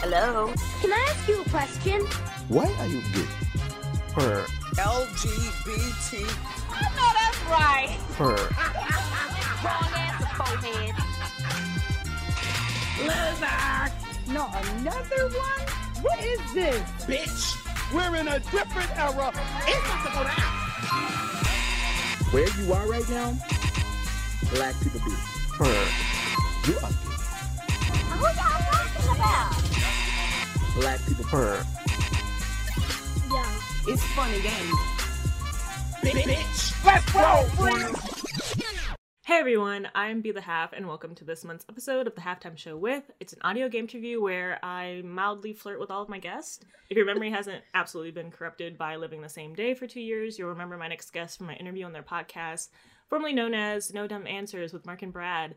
Hello? Can I ask you a question? Why are you gay? Her. LGBT. I know that's right. Her. Wrong answer, forehead. Loser. Not another one? What is this? Bitch. We're in a different era. It's about to go down. Where you are right now, black people be. Her. You are gay. Who y'all talking about? Black people. Her. Yeah. It's games. Bitch. Let's go. Hey everyone, I'm Be the Half, and welcome to this month's episode of the Halftime Show with. It's an audio game interview where I mildly flirt with all of my guests. If your memory hasn't absolutely been corrupted by living the same day for two years, you'll remember my next guest from my interview on their podcast, formerly known as No Dumb Answers with Mark and Brad.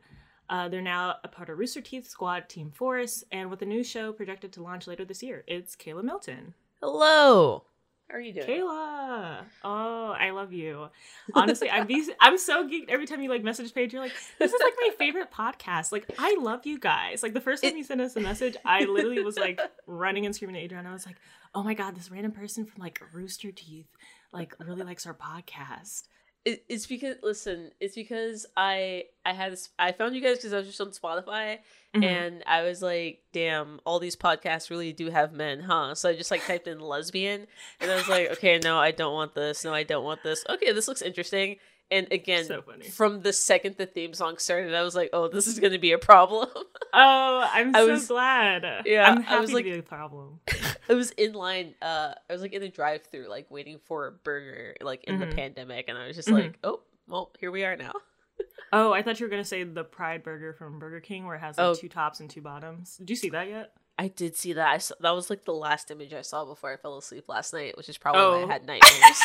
Uh, they're now a part of Rooster Teeth Squad Team Force, and with a new show projected to launch later this year, it's Kayla Milton. Hello. How are you doing? Kayla, oh, I love you. Honestly, I'm be- I'm so geeked every time you like message page. You're like, this is like my favorite podcast. Like, I love you guys. Like the first time It- you sent us a message, I literally was like running and screaming at Adrian. I was like, oh my god, this random person from like Rooster Teeth like really likes our podcast. It, it's because listen, it's because I I had this, I found you guys because I was just on Spotify Mhm. and I was like, damn, all these podcasts really do have men, huh? So I just like typed in lesbian and I was like, okay, no, I don't want this. No, I don't want this. Okay, this looks interesting. And again, So from the second the theme song started, I was like, oh, this is gonna be a problem. Oh, I'm I so was- glad. yeah, I'm I was like- to be a problem. I was in line. Uh, I was like in the drive-through, like waiting for a burger, like in Mhm. the pandemic, and I was just Mhm. like, "Oh, well, here we are now." Oh, I thought you were gonna say the Pride Burger from Burger King, where it has like Oh. two tops and two bottoms. Did you see that yet? I did see that. I saw, that was like the last image I saw before I fell asleep last night, which is probably why Oh. I had nightmares.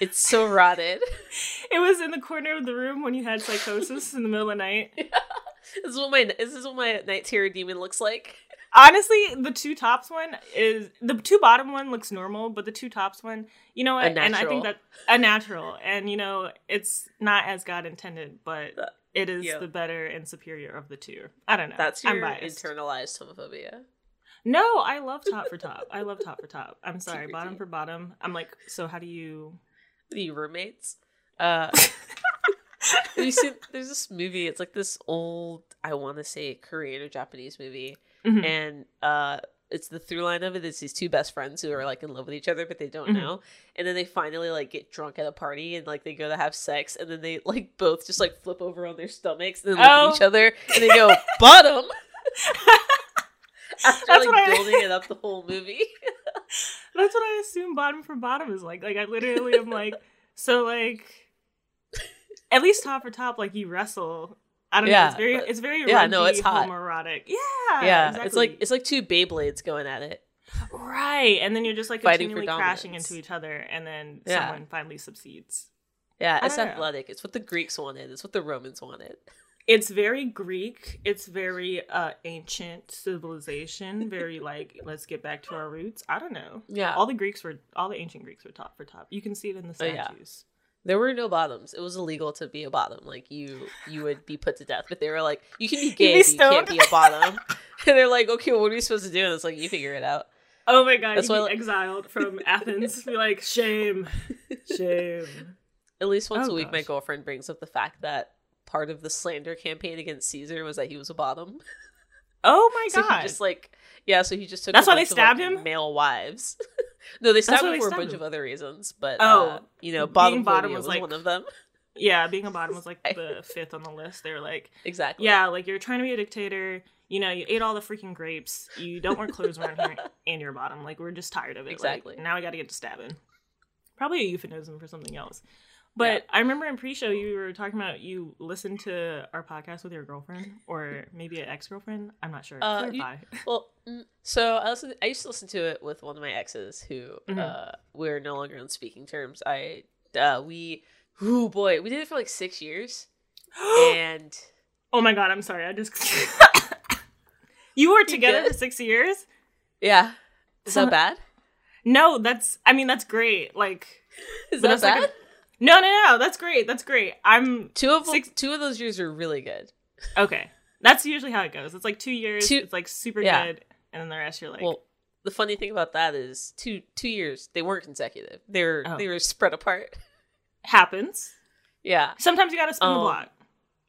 It's so rotted. It was in the corner of the room when you had psychosis in the middle of the night. this is what my this is what my night terror demon looks like. Honestly, the two tops one is the two bottom one looks normal, but the two tops one, you know what? And I think that a natural, and you know, it's not as God intended, but Uh, it is yeah. the better and superior of the two. I don't know. That's I'm your biased. internalized homophobia. No, I love top for top. I love top for top. I'm sorry, bottom for bottom. I'm like, so how do you? The roommates. Uh, you seen? There's this movie. It's like this old, I want to say Korean or Japanese movie, Mhm. and uh it's the through line of it is these two best friends who are like in love with each other but they don't Mhm. know and then they finally like get drunk at a party and like they go to have sex and then they like both just like flip over on their stomachs and then look Oh. at each other and they go bottom That's like what I- building it up the whole movie That's what I assume bottom for bottom is like. Like I literally am like, so like, at least top for top, like you wrestle. I don't know. Yeah, It's very, but- it's very yeah, no, it's hot. homoerotic. Yeah, yeah it's like it's like two beyblades going at it right, and then you're just like Fighting continually crashing into each other, and then Yeah. someone finally succeeds. yeah it's don't know. athletic it's what the greeks wanted it's what the romans wanted It's very Greek. It's very uh ancient civilization. Very like let's get back to our roots. I don't know. yeah All the Greeks were all the ancient Greeks were top for top. You can see it in the Oh, yeah. statues. There were no bottoms. It was illegal to be a bottom. Like you, you would be put to death. But they were like, you can be be gay, but you can't be a bottom. and they're like, okay, well, what are we supposed to do? And it's like, you figure it out. Oh my god, That's be why- exiled from Athens. Be like, shame, shame. At least once Oh, a week, my girlfriend brings up the fact that part of the slander campaign against Caesar was that he was a bottom. Oh my So god. he just like, yeah. So he just took. That's why they bunch of, stabbed like, him? Male wives. no, they stabbed him for a bunch him. of other reasons, but Oh, uh, you know, being bottom bottom was, was, like- one of them. yeah, being a bottom was like the fifth on the list. They were like, exactly. yeah, like you're trying to be a dictator. You know, you ate all the freaking grapes. You don't wear clothes around here, and you're bottom. Like we're just tired of it. Like, Exactly. now we got to get to stabbing. Probably a euphemism for something else. But Yeah. I remember in pre-show you were talking about you listened to our podcast with your girlfriend or maybe an ex-girlfriend. I'm not sure. Uh, you- Well, mm, so I listen. I used to listen to it with one of my exes, who Mhm. uh, we're no longer on speaking terms. I uh, we, oh boy, we did it for like six years, and oh my god, I'm sorry. I just You were together good? for six years? yeah, is So- that bad? No, that's I mean that's great. Like Is that that's like bad? a- no, no, no. That's great. That's great. I'm two of six- two of those years are really good. okay. That's usually how it goes. It's like two years. Two- it's like super yeah. good. and then the rest you're like, well, the funny thing about that is two two years they weren't consecutive. They were Oh. they were spread apart. happens. yeah. Sometimes you gotta spin the Um, block.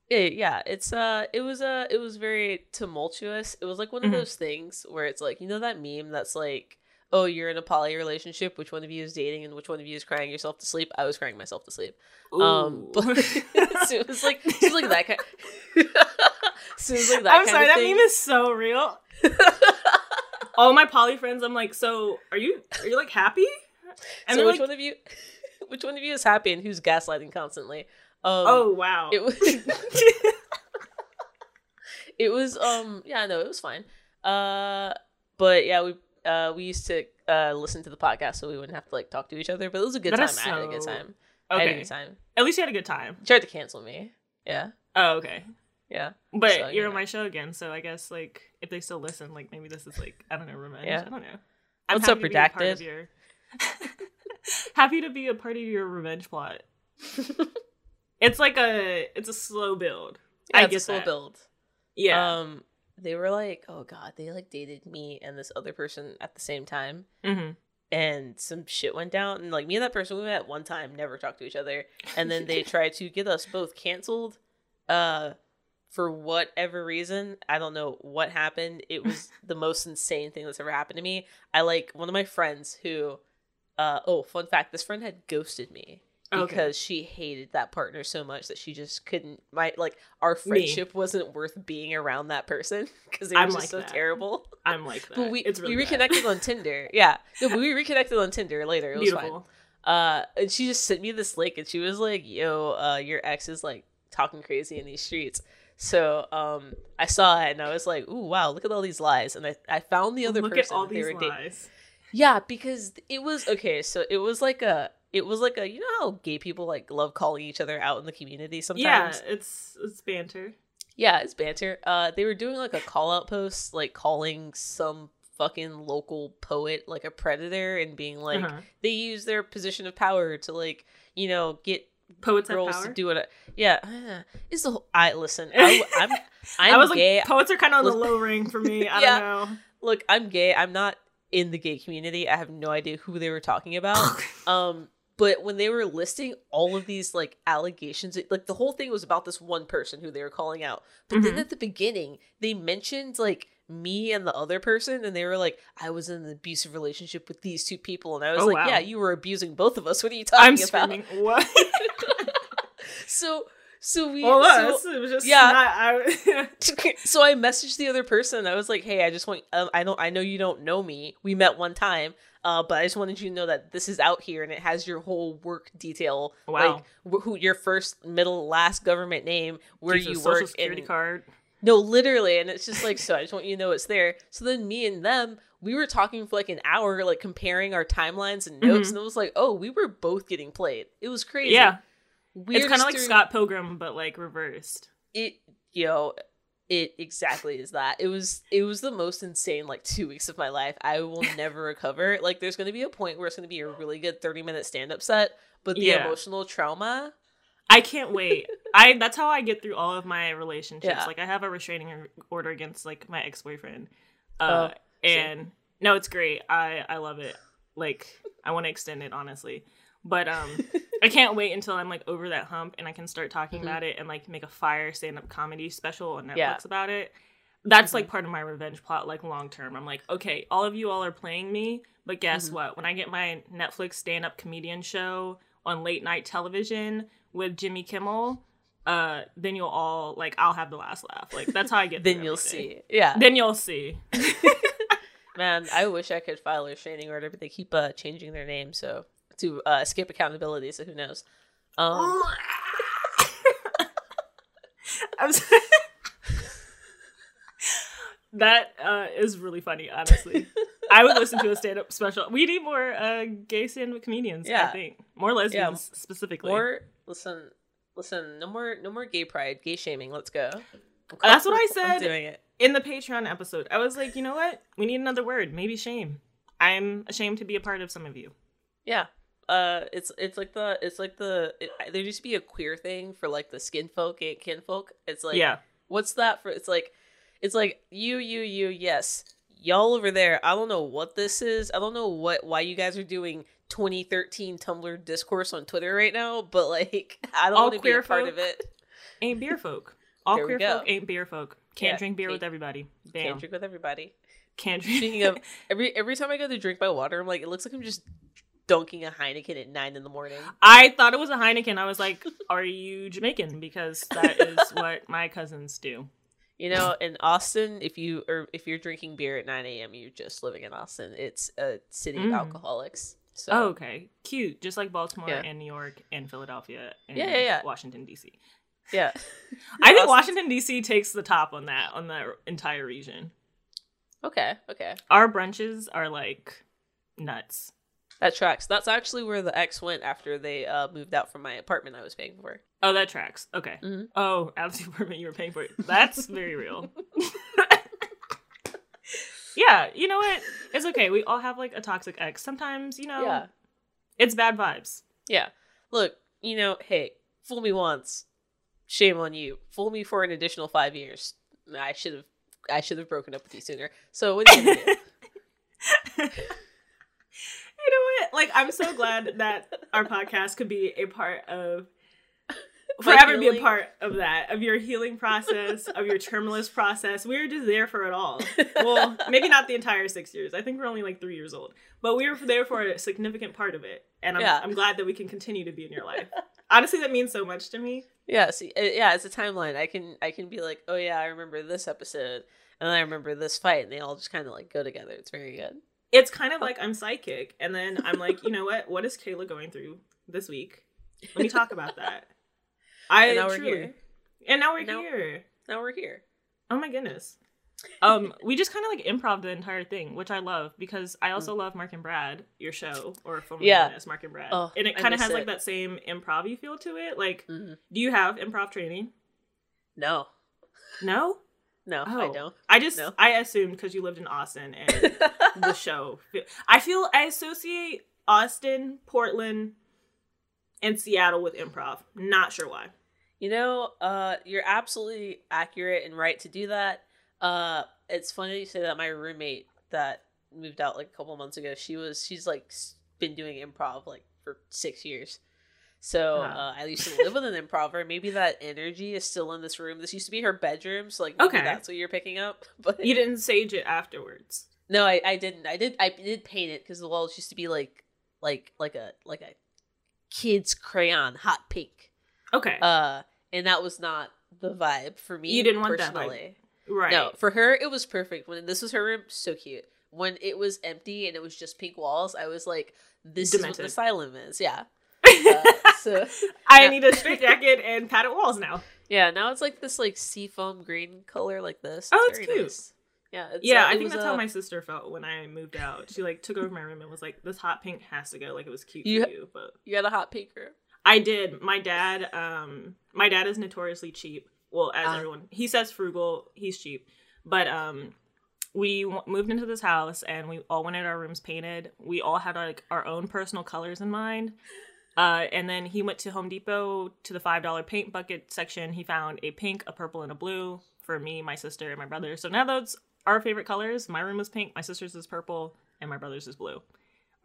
It, yeah, it's uh it was uh it was very tumultuous. It was like one of Mhm. those things where it's like, you know that meme that's like, "Oh, you're in a poly relationship, which one of you is dating and which one of you is crying yourself to sleep?" I was crying myself to sleep. Um but so it was like it was like that kind so it was like that I'm kind sorry, that thing. meme is so real. All my poly friends, I'm like, so are you are you like happy? And so which like, one of you which one of you is happy and who's gaslighting constantly? Um oh wow. it was it was um yeah no it was fine uh but yeah we uh we used to uh listen to the podcast so we wouldn't have to like talk to each other but it was a good That time is i had a good so- time i had a okay. good time At least you had a good time. He tried to cancel me yeah Oh, okay. yeah But So, you're yeah. on my show again, so I guess like if they still listen, like maybe this is like I don't know revenge. Yeah. I don't know. What's happy up, to be a part Redacted? of Your... happy to be a part of your revenge plot. it's like a it's a slow build. yeah I it's a slow that. build Yeah. um they were like oh god they like dated me and this other person at the same time hmm and some shit went down and like me and that person we met one time never talked to each other and then they tried to get us both canceled uh for whatever reason i don't know what happened it was the most insane thing that's ever happened to me i like one of my friends who uh oh fun fact this friend had ghosted me Okay. because she hated that partner so much that she just couldn't my like our friendship wasn't worth being around that person because they were I'm just like so that. terrible I'm like that. but we really we bad. reconnected on Tinder. Yeah, no, but we reconnected on Tinder later. It was Beautiful. fine. Uh, and she just sent me this link, and she was like, "Yo, uh, your ex is like talking crazy in these streets." So um, I saw it, and I was like, "Ooh, wow! Look at all these lies." And I I found the other Look person at all they these were dating. lies. Yeah, because it was okay. So it was like a. It was like a you know how gay people like love calling each other out in the community sometimes. Yeah, it's it's banter. Yeah, it's banter. Uh, they were doing like a call out post, like calling some fucking local poet like a predator and being like Uh-huh. they use their position of power to like you know get Poets girls to do it. Yeah, it's the whole. I listen. I, I'm I'm I was gay. like, poets are kind of on the low ring for me. I Yeah. don't know. Look, I'm gay. I'm not in the gay community. I have no idea who they were talking about. um, but when they were listing all of these like allegations, it, like the whole thing was about this one person who they were calling out. But then Mhm. at the beginning, they mentioned like me and the other person, and they were like, "I was in an abusive relationship with these two people," and I was Oh, like, wow. "Yeah, you were abusing both of us. What are you talking I'm about?" What? so, so we, well, so- us. It was just yeah. Not, I, so I messaged the other person. I was like, "Hey, I just want um, I don't I know you don't know me. We met one time, uh, but I just wanted you to know that this is out here and it has your whole work detail. Wow. Like wh- who your first, middle, last government name, where Jesus, you social work, security and card. no, literally, and it's just like so. I just want you to know it's there. So then me and them, we were talking for like an hour, like comparing our timelines and notes, Mhm. and it was like, oh, we were both getting played. It was crazy. Yeah, It's kind of like Scott Pilgrim, but like reversed. it yo it exactly is that it was it was the most insane like two weeks of my life i will never recover like there's going to be a point where it's going to be a really good 30 minute stand-up set but the Yeah. emotional trauma I can't wait. I that's how I get through all of my relationships. Yeah. Like I have a restraining order against like my ex boyfriend, uh, Oh, and no, it's great. I I love it. Like I want to extend it honestly, but um, I can't wait until I'm like over that hump and I can start talking Mhm. about it and like make a fire stand up comedy special on Netflix Yeah. about it. That's Mhm. like part of my revenge plot, like long term. I'm like, okay, all of you all are playing me, but guess Mhm. what? When I get my Netflix stand up comedian show on late night television with Jimmy Kimmel, uh, then you'll all like I'll have the last laugh. Like that's how I get. then you'll see yeah Then you'll see. man i wish i could file a restraining order but they keep uh changing their name so to uh escape accountability so who knows um I'm sorry. that uh, is really funny, honestly. I would listen to a stand up special. We need more uh, gay stand up comedians, yeah. I think. More lesbians, specifically. or listen listen no more no more gay pride gay shaming let's go That's what I said. doing it In the Patreon episode, I was like, you know what? We need another word. Maybe shame. I'm ashamed to be a part of some of you. Yeah. Uh, it's it's like the it's like the it, there used to be a queer thing for like the skin folk and kin folk. It's like yeah. what's that for? It's like it's like you you you yes y'all over there, I don't know what this is. I don't know what why you guys are doing 2013 Tumblr discourse on Twitter right now, but like I don't want to be a queer part folk? of it. Ain't beer folk. All There queer folk ain't beer folk. Can't Yeah, drink beer can't- with everybody. Bam. Can't drink with everybody. Can't drink. Speaking of every every time I go to drink my water, I'm like, it looks like I'm just dunking a Heineken at nine in the morning. I thought it was a Heineken. I was like, "Are you Jamaican?" Because that is what my cousins do. You know, in Austin, if you or if you're drinking beer at 9 a.m., you're just living in Austin. It's a city Mm. of alcoholics. So Oh, okay, cute. Just like Baltimore Yeah. and New York and Philadelphia and Yeah, yeah, yeah. Washington D.C. yeah, I think Washington D.C. takes the top on that on that entire region. okay, okay, Our brunches are like nuts. That tracks. That's actually where the ex went after they uh, moved out from my apartment I was paying for. Oh, that tracks. Okay. Mhm. Oh, out of the apartment you were paying for it. That's very real. yeah, you know what? It's okay. We all have like a toxic ex. Sometimes, you know, Yeah, it's bad vibes. yeah. Look, you know, hey, fool me once, shame on you. Fool me for an additional five years. I should have, I should have broken up with you sooner. So what do you do? You know what? Like, I'm so glad that our podcast could be a part of forever be a part of that of your healing process of your terminalist process we were just there for it all well maybe not the entire six years i think we're only like three years old but we were there for a significant part of it and i'm, Yeah. I'm glad that we can continue to be in your life honestly that means so much to me Yeah, see, uh, yeah, it's a timeline. I can, I can be like, oh yeah, I remember this episode, and then I remember this fight, and they all just kind of like go together. It's very good. It's kind of like i'm psychic and then i'm like you know what what is kayla going through this week let me talk about that i And now we're truly- here. and now we're Now- here Now we're here. Oh my goodness. Um, we just kind of like improv the entire thing, which I love because I also love Mark and Brad, your show, or Mm. Yeah. as Mark and Brad, Oh, and it kind of has like that same improv feel to it. Like, Mhm. do you have improv training? No, No, no, oh. I don't. I just No. I assumed because you lived in Austin and the show. I feel I associate Austin, Portland, and Seattle with improv. Not sure why. You know, uh, you're absolutely accurate and right to do that. Uh, it's funny you say that. My roommate that moved out like a couple months ago, she was she's like been doing improv like for six years. So uh, I used to live with an improver. Maybe that energy is still in this room. This used to be her bedroom, so like maybe Okay. that's what you're picking up. But You didn't sage it afterwards. no, I, I didn't. I did. I did paint it because the walls used to be like like like a like a kid's crayon, hot pink. Okay, Uh, and that was not the vibe for me. You didn't want that vibe. right. No, for her it was perfect. When this was her room, so cute. When it was empty and it was just pink walls, I was like, "This is what Demented. the asylum is." Yeah. Uh, so I Yeah. need a straight jacket and padded walls now. yeah, now it's like this like seafoam green color like this. Oh, it's cute. nice. Yeah, it's, yeah, uh, I think that's uh, how my sister felt when I moved out. She like took over my room and was like, "This hot pink has to go." Like it was cute You- for you, but you had a hot pink room. I did. My dad, um, my dad is notoriously cheap. Well, as Ah. everyone, he says frugal. He's cheap, but um, we w- moved into this house and we all wanted our rooms painted. We all had like our own personal colors in mind. Uh, and then he went to Home Depot to the five dollar paint bucket section. He found a pink, a purple, and a blue for me, my sister, and my brother. So now those our favorite colors. My room is pink, my sister's is purple, and my brother's is blue.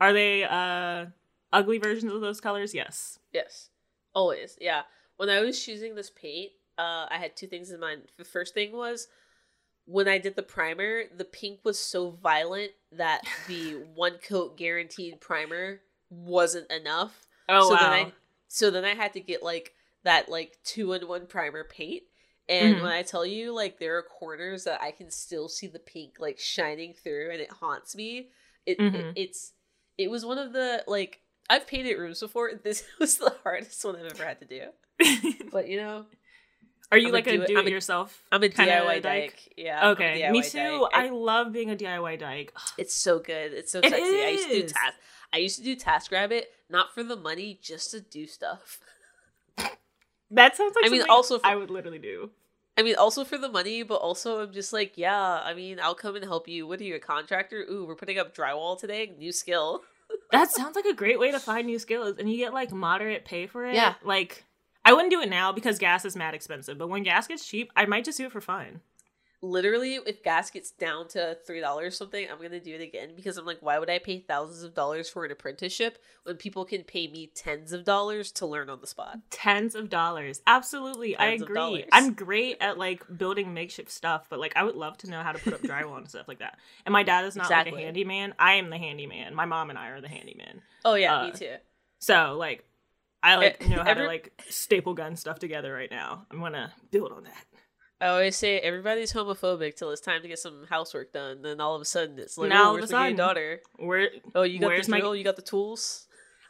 Are they uh ugly versions of those colors? Yes. Yes, always. Yeah. When I was choosing this paint, uh, I had two things in mind. The first thing was when I did the primer, the pink was so violent that the one coat guaranteed primer wasn't enough. Oh so wow. then I so then I had to get like that like two in one primer paint. And Mhm. when I tell you like there are corners that I can still see the pink like shining through and it haunts me. It, Mhm. it it's it was one of the like I've painted rooms before. This was the hardest one I've ever had to do. But you know, Are you I'm like a do do it yourself? I'm a DIY dyke. Yeah. I'm Okay, me too. dyke. I love being a DIY dyke. it's so good. It's so It sexy. I used to do is. I used to do task rabbit not for the money, just to do stuff. That sounds like I mean, also for- I would literally do. I mean, also for the money, but also I'm just like, yeah. I mean, I'll come and help you. What are you, a contractor? Ooh, we're putting up drywall today. New skill. That sounds like a great way to find new skills, and you get like moderate pay for it. Yeah. like I wouldn't do it now because gas is mad expensive. But when gas gets cheap, I might just do it for fun. Literally if gas gets down to three dollars something i'm gonna do it again because i'm like why would i pay thousands of dollars for an apprenticeship when people can pay me tens of dollars to learn on the spot Tens of dollars. Absolutely. I Tens of agree. I'm great at like building makeshift stuff, but like I would love to know how to put up drywall and stuff like that. And my dad is not like a handyman. I am the handyman. My mom and I are the handyman. oh yeah Uh, me too So like I like Eh, know how to like staple gun stuff together right now. I'm gonna build on that. I always say everybody's homophobic till it's time to get some housework done then all of a sudden it's like Now oh where's a the gay sudden, daughter Where oh you got the my- drill you got the tools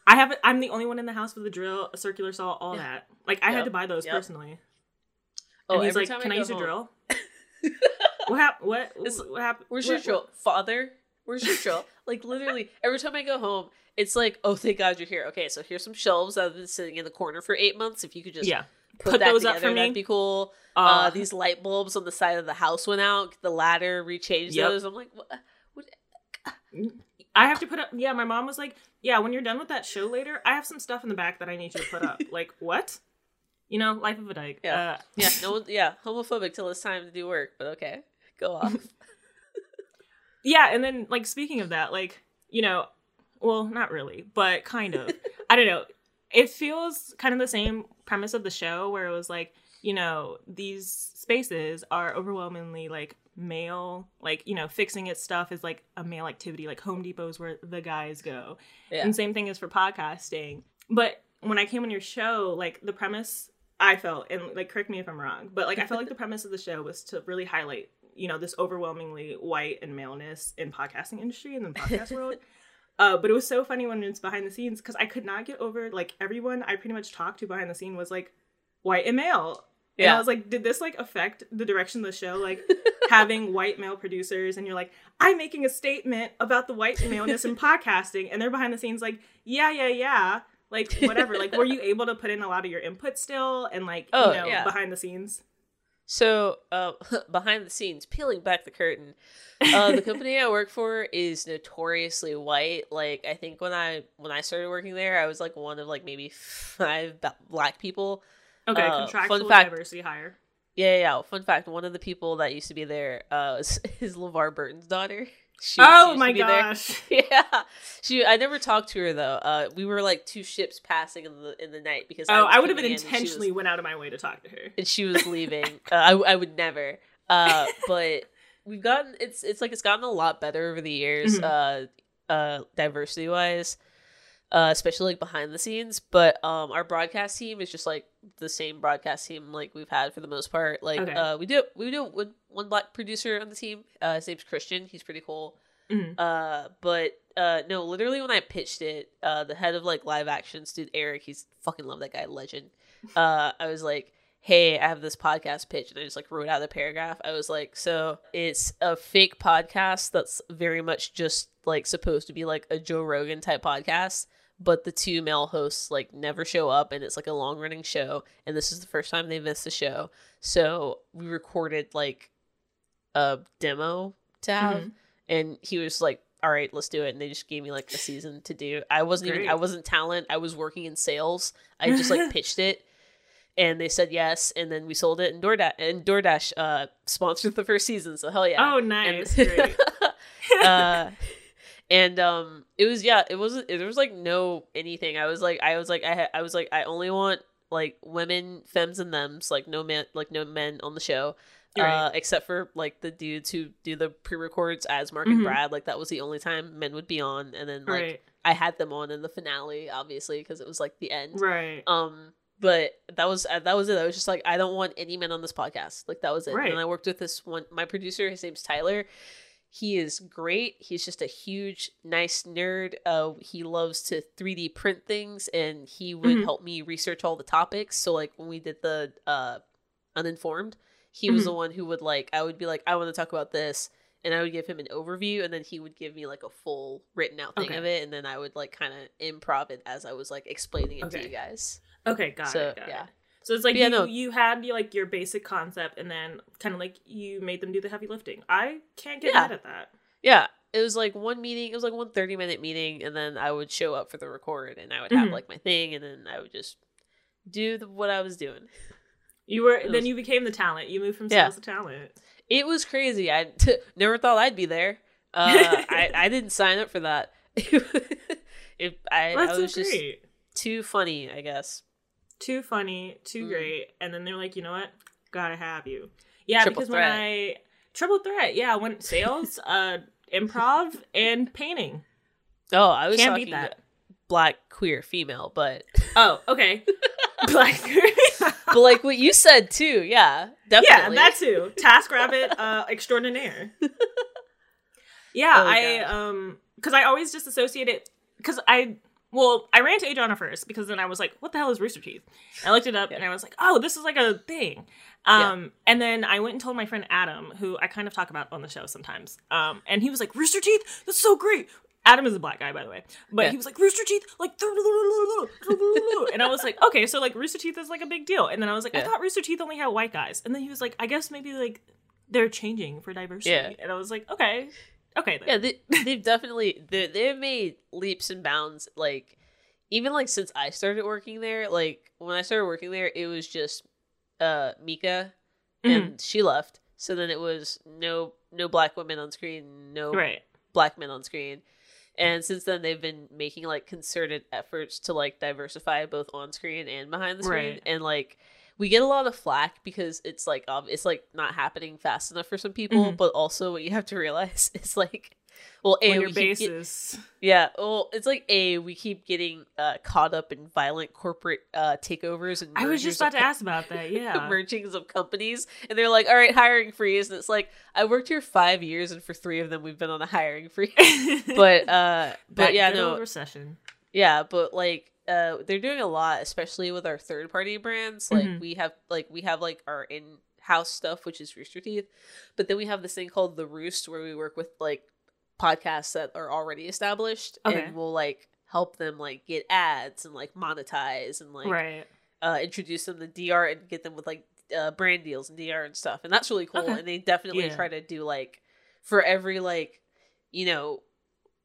I have I'm the only one in the house with a drill, a circular saw, all Yeah. that. Like I had to buy those Yep. personally. oh and he's like, "Can I, go use your home- drill?" what happened? What? It's- what happened? Where's your what- drill, father? Where's your drill? like literally, every time I go home, it's like, oh, thank God you're here. Okay, so here's some shelves that have been sitting in the corner for eight months. If you could just Yeah. Put, Put those up for me. that'd be cool. Uh, Uh, these light bulbs on the side of the house went out. The ladder, rechange Yep. those. I'm like, what? what? I have to put up. Yeah, my mom was like, "Yeah, when you're done with that show later, I have some stuff in the back that I need you to put up." like what? You know, life of a dyke. Yeah. Uh, Yeah, no. Yeah, homophobic till it's time to do work. But okay, go off. yeah, and then like speaking of that, like you know, well, not really, but kind of. I don't know. It feels kind of the same premise of the show where it was like, you know, these spaces are overwhelmingly like male, like you know, fixing its stuff is like a male activity. Like Home Depot is where the guys go. Yeah. And same thing is for podcasting. But when I came on your show, like the premise I felt, and like correct me if I'm wrong, but like I felt like the premise of the show was to really highlight, you know, this overwhelmingly white and maleness in podcasting industry and the podcast world. Uh, but it was so funny when it's behind the scenes because I could not get over like everyone I pretty much talked to behind the scene was like white and male. And I was like, did this like affect the direction of the show? Like having white male producers and you're like, I'm making a statement about the white maleness in podcasting, and they're behind the scenes like, yeah, yeah, yeah. Like whatever. like were you able to put in a lot of your input still and like Oh, you know, yeah. behind the scenes? So, uh, behind the scenes, peeling back the curtain, uh, the company I work for is notoriously white. Like, I think when I when I started working there, I was like one of like maybe five black people. Okay, Uh, fun fact- diversity higher. Yeah, yeah, yeah. Fun fact: one of the people that used to be there uh, is, is LeVar Burton's daughter. She, she oh used my to be there. gosh. Yeah, she. I never talked to her though. Uh, we were like two ships passing in the in the night because Oh, was I would have been coming in and she was- intentionally went out of my way to talk to her. and she was leaving. uh, I I would never. Uh, but we've gotten it's it's like it's gotten a lot better over the years. Mhm. Uh, uh, diversity wise. Uh, especially like behind the scenes, but um, our broadcast team is just like the same broadcast team like we've had for the most part. Like, Okay. uh, we do we do one, one black producer on the team. Uh, his name's Christian. He's pretty cool. Mhm. Uh, but uh, no, literally when I pitched it, uh, the head of like live actions, dude, Eric, he's fucking love that guy, legend. Uh, I was like, hey, I have this podcast pitch, and I just like wrote out the paragraph. I was like, so it's a fake podcast that's very much just like supposed to be like a Joe Rogan type podcast. But the two male hosts like never show up, and it's like a long running show. And this is the first time they missed the show, so we recorded like a demo to have Mhm. and he was like all right let's do it and they just gave me like a season to do i wasn't even i wasn't talent i was working in sales i just like pitched it and they said yes and then we sold it and DoorDash and DoorDash uh sponsored the first season so hell yeah Oh and, nice. Great. uh and um it was yeah it wasn't there was like no anything i was like i was like i ha- i was like i only want like women femmes and thems like no man like no men on the show Right. uh except for like the dudes who do the pre-records as mark and Mhm. brad like that was the only time men would be on and then like right. i had them on in the finale obviously because it was like the end Right. um but that was uh, that was it i was just like i don't want any men on this podcast like that was it Right. and i worked with this one my producer his name's tyler he is great he's just a huge nice nerd uh he loves to 3d print things and he would Mhm. help me research all the topics so like when we did the uh uninformed he was Mhm. the one who would like i would be like i want to talk about this and I would give him an overview, and then he would give me like a full written out thing Okay. of it, and then I would like kind of improv it as I was like explaining it to you guys. Okay, got so it. Got yeah, it. So it's like yeah, you, no. you had like your basic concept, and then kind of like you made them do the heavy lifting. I can't get Yeah. mad at that. yeah. It was like one meeting. It was like one 30 minute meeting, and then I would show up for the record, and I would have Mhm. like my thing, and then I would just do the, what I was doing. You were then you became the talent. You moved from Yeah. to talent. it was crazy. I never thought I'd be there. Uh, I I didn't sign up for that. it, I, That's I so was just too funny, I guess. Too funny, too Mm. great. And then they're like, you know what? Gotta have you. Yeah, Triple because threat. when I triple threat, yeah, when sales, uh, improv, and painting. Oh, I was Can't talking beat that. black queer female, but Oh, okay. Black. but like what you said too, yeah, definitely. yeah, that too. Task Rabbit uh, extraordinaire. Yeah, Oh, I um because I always just associate it because I well I ran to Adriana first because then I was like, what the hell is Rooster Teeth? And I looked it up and I was like, oh, this is like a thing. Um, and then I went and told my friend Adam, who I kind of talk about on the show sometimes. Um, and he was like, Rooster Teeth, that's so great. Adam is a black guy, by the way, but Yeah. he was like Rooster Teeth, like, and I was like, okay, so like Rooster Teeth is like a big deal. And then I was like, I thought Rooster Teeth only had white guys. And then he was like, I guess maybe like they're changing for diversity. Yeah. And I was like, okay, okay, then. yeah, they, they've definitely they, they've made leaps and bounds. Like even like since I started working there, like when I started working there, it was just uh Mica, Mm-hmm. and she left. So then it was no no black women on screen, no right. black men on screen. And since then, they've been making like concerted efforts to like diversify both on screen and behind the screen. Right. And like we get a lot of flack because it's like um, it's like not happening fast enough for some people. Mhm. But also, what you have to realize is like, well, a we keep get- yeah, well, it's like a we keep getting uh, caught up in violent corporate uh, takeovers and I was just about to ask about that. Yeah. mergings of companies and they're like all right hiring freeze and it's like i worked here five years and for three of them we've been on a hiring freeze but uh but yeah no recession. yeah but like uh they're doing a lot especially with our third party brands like Mhm. we have like we have like our in house stuff which is rooster teeth but then we have this thing called the roost where we work with like podcasts that are already established Okay. and we'll like help them like get ads and like monetize and like right. uh, introduce them to DR and get them with like uh, brand deals and DR and stuff, and that's really cool. Okay. And they definitely Yeah. try to do like for every like you know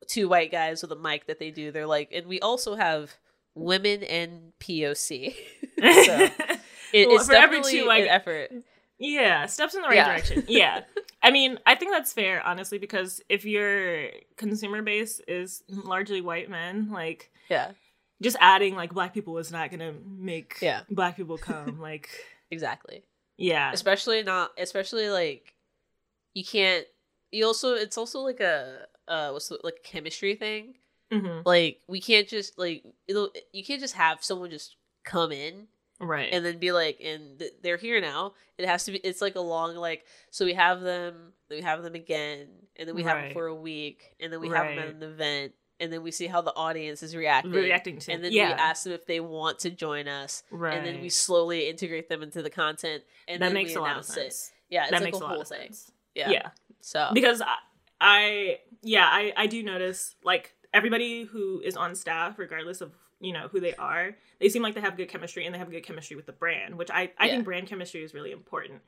two white guys with a mic that they do, they're like, and we also have women and POC. so it, Well, it's for every definitely two an effort. yeah, steps in the right Yeah. direction. Yeah. I mean, I think that's fair, honestly, because if your consumer base is largely white men, like Yeah, just adding like black people is not gonna make Yeah. black people come. like, exactly. yeah, Especially not, especially like you can't. You also, it's also like a uh, what's the, like chemistry thing. Hmm like we can't just like it'll you can't just have someone just come in right, and then be like and th- they're here now. It has to be it's like a long like so we have them then we have them again and then we have them for a week and then we have them at an event and then we see how the audience is reacting reacting to and then yeah, we ask them if they want to join us right, and then we slowly integrate them into the content and that then makes we a lot of announce it. sense. yeah it's that like makes a a whole lot of thing. sense. yeah, yeah. so because I, I yeah I, I do notice like everybody who is on staff regardless of you know who they are they seem like they have good chemistry and they have good chemistry with the brand which i i Yeah. think brand chemistry is really important.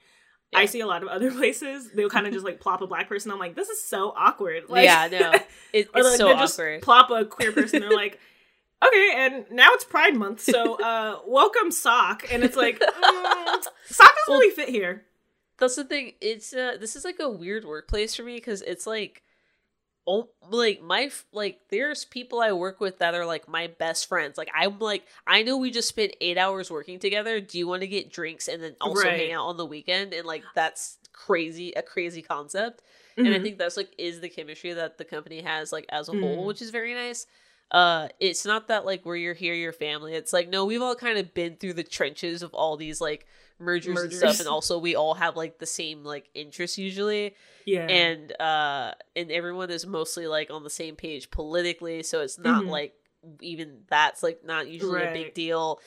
Yeah. i see a lot of other places they'll kind of just like plop a black person i'm like this is so awkward. Like yeah no. It, or it's like so they just awkward. plop a queer person they're like okay and now it's pride month so uh welcome sock. And it's like mm, sock doesn't really fit here. That's the thing it's uh this is like a weird workplace for me because it's like oh like my like there's people i work with that are like my best friends like i'm like i know we just spent eight hours working together do you want to get drinks and then also Right. hang out on the weekend and like that's crazy a crazy concept and i Mhm. think that's like is the chemistry that the company has like as a whole Mhm. which is very nice uh it's not that like where you're here your family it's like no we've all kind of been through the trenches of all these like mergers, and stuff and also we all have like the same like interests usually. Yeah. And uh and everyone is mostly like on the same page politically so it's not Mhm. like even that's like not usually a big deal.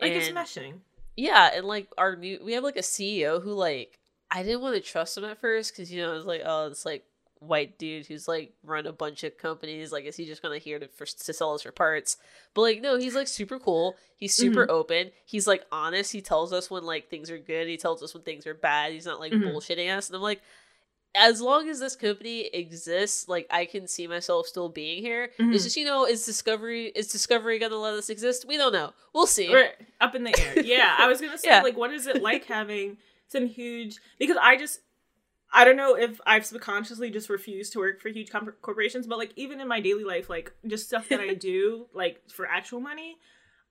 Like it's meshing. Yeah, and like our new, we have like a CEO who like I didn't want to trust him at first because you know it's like oh it's like white dude who's like run a bunch of companies like is he just gonna here to for, to sell us for parts but like no he's like super cool he's super Mm-hmm. open he's like honest he tells us when like things are good he tells us when things are bad he's not like Mhm. bullshitting us and i'm like as long as this company exists like i can see myself still being here Mhm. it's just you know is discovery is discovery gonna let us exist we don't know we'll see Or up in the air. Yeah, I was gonna say Yeah. like, what is it like having some huge? Because I just, I don't know if I've subconsciously just refused to work for huge com- corporations, but like even in my daily life, like just stuff that I do, like for actual money,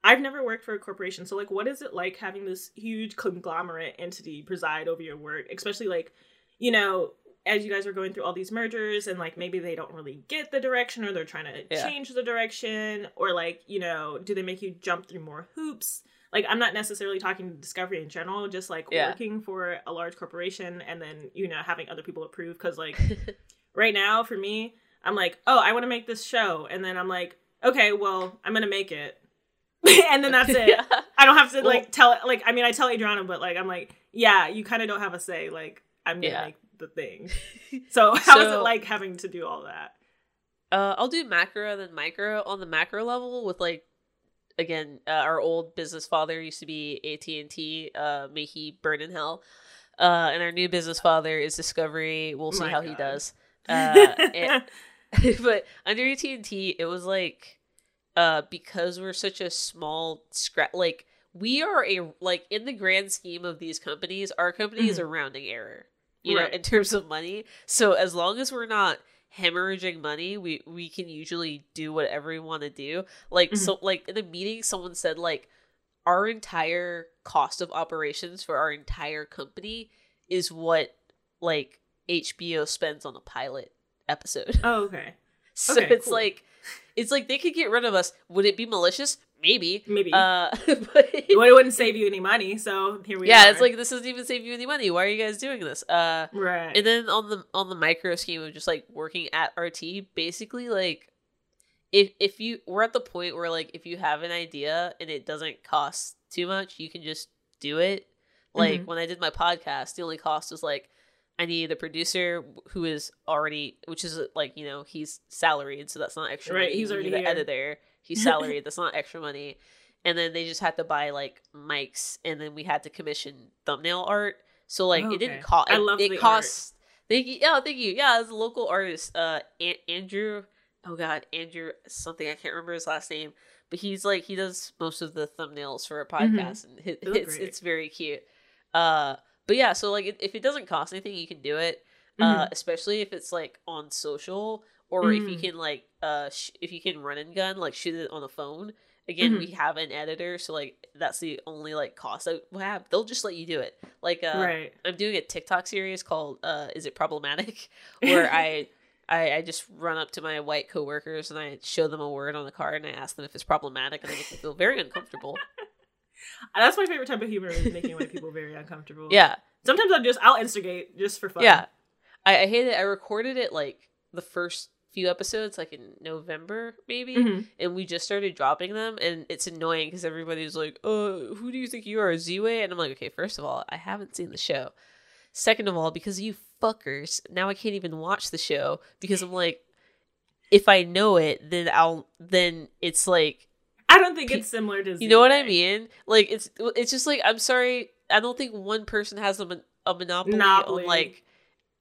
I've never worked for a corporation. So like, what is it like having this huge conglomerate entity preside over your work, especially like, you know, as you guys are going through all these mergers and like maybe they don't really get the direction or they're trying to Yeah. change the direction or like you know do they make you jump through more hoops like i'm not necessarily talking to discovery in general just like Yeah. working for a large corporation and then you know having other people approve because like right now for me i'm like oh i want to make this show and then i'm like okay well i'm gonna make it and then that's it Yeah. i don't have to Well- like tell like i mean i tell adriana but like i'm like yeah you kind of don't have a say like i'm gonna Yeah. make the thing so how how is it like having to do all that Uh, I'll do macro then micro. On the macro level, with like, again, uh, our old business father used to be AT and T. Uh, may he burn in hell. Uh, and our new business father is Discovery. We'll see My how he does. Uh, and- but under AT and T, it was like, uh, because we're such a small scrap, like we are a like in the grand scheme of these companies, our company is a rounding error. You know, in terms of money. So as long as we're not hemorrhaging money, we we can usually do whatever we want to do. Like Mhm. so, like in a meeting, someone said like our entire cost of operations for our entire company is what like HBO spends on a pilot episode. oh okay So Okay, it's cool. like it's like they could get rid of us. Would it be malicious? Maybe. maybe Uh, but well, it wouldn't save you any money so here we go. yeah, are it's like this doesn't even save you any money. Why are you guys doing this? Uh, right and then on the on the micro scheme of just like working at RT, basically like if if you we're at the point where like if you have an idea and it doesn't cost too much, you can just do it. Like Mhm. when I did my podcast, the only cost was like I need a producer who is already, which is like you know he's salaried, so that's not extra Right, money. he's already the editor, he's salaried, that's not extra money. And then they just had to buy like mics, and then we had to commission thumbnail art. So like Oh, it didn't okay. cost. I it, love it art. costs. Thank you. Yeah, thank you. Yeah, as a local artist, uh, An- Andrew. Oh God, Andrew something I can't remember his last name, but he's like he does most of the thumbnails for our podcast, and Mm-hmm. Look it's great. it's very cute. Uh, but yeah, so like if it doesn't cost anything, you can do it. Uh, Mhm. especially if it's like on social or if you Mm. can like uh sh- if you can run and gun like shoot it on a phone. Again, Mhm. we have an editor, so like that's the only like cost that we have. They'll just let you do it. Like uh, right I'm doing a TikTok series called uh Is It Problematic? Where I I, I just run up to my white coworkers and I show them a word on a card and I ask them if it's problematic and I make them feel very uncomfortable. that's my favorite type of humor is making white people very uncomfortable Yeah. sometimes i'll just i'll instigate just for fun Yeah. I, I hate it. I recorded it like the first few episodes like in November maybe Mhm. and we just started dropping them and it's annoying because everybody's like, "Uh, who do you think you are, Ziwe?" And I'm like, "Okay, first of all, I haven't seen the show. Second of all, because of you fuckers, now I can't even watch the show because I'm like if I know it, then I'll then it's like i don't think Pe- it's similar to you know what I Ziwe. mean? Like it's it's just like I'm sorry, I don't think one person has a, mon- a monopoly, Monopoly. on like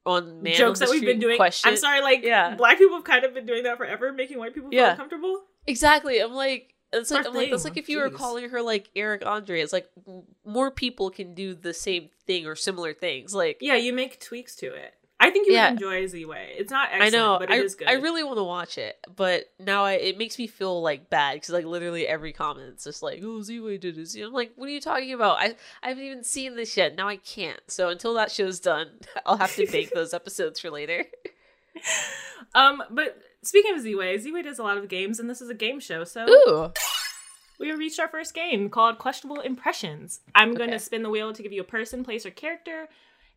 on man jokes on that we've been doing question. i'm sorry like Yeah. black people have kind of been doing that forever making white people feel Yeah. uncomfortable Exactly. I'm like it's like our I'm like that's like if you were calling her like Eric Andre. It's like m- more people can do the same thing or similar things. Like yeah you make tweaks to it i think you Yeah. would enjoy Ziwe it's not I excellent know but it I, is good I really want to watch it, but now I, it makes me feel like bad because like literally every comment is just like, "Oh, Ziwe did it." I'm like, "What are you talking about? I I haven't even seen this yet. Now I can't." So until that show's done, I'll have to bake those episodes for later. um but speaking of Ziwe Ziwe does a lot of games and this is a game show so Ooh, we reached our first game called Questionable Impressions. I'm going to spin the wheel to give you a person, place, or character,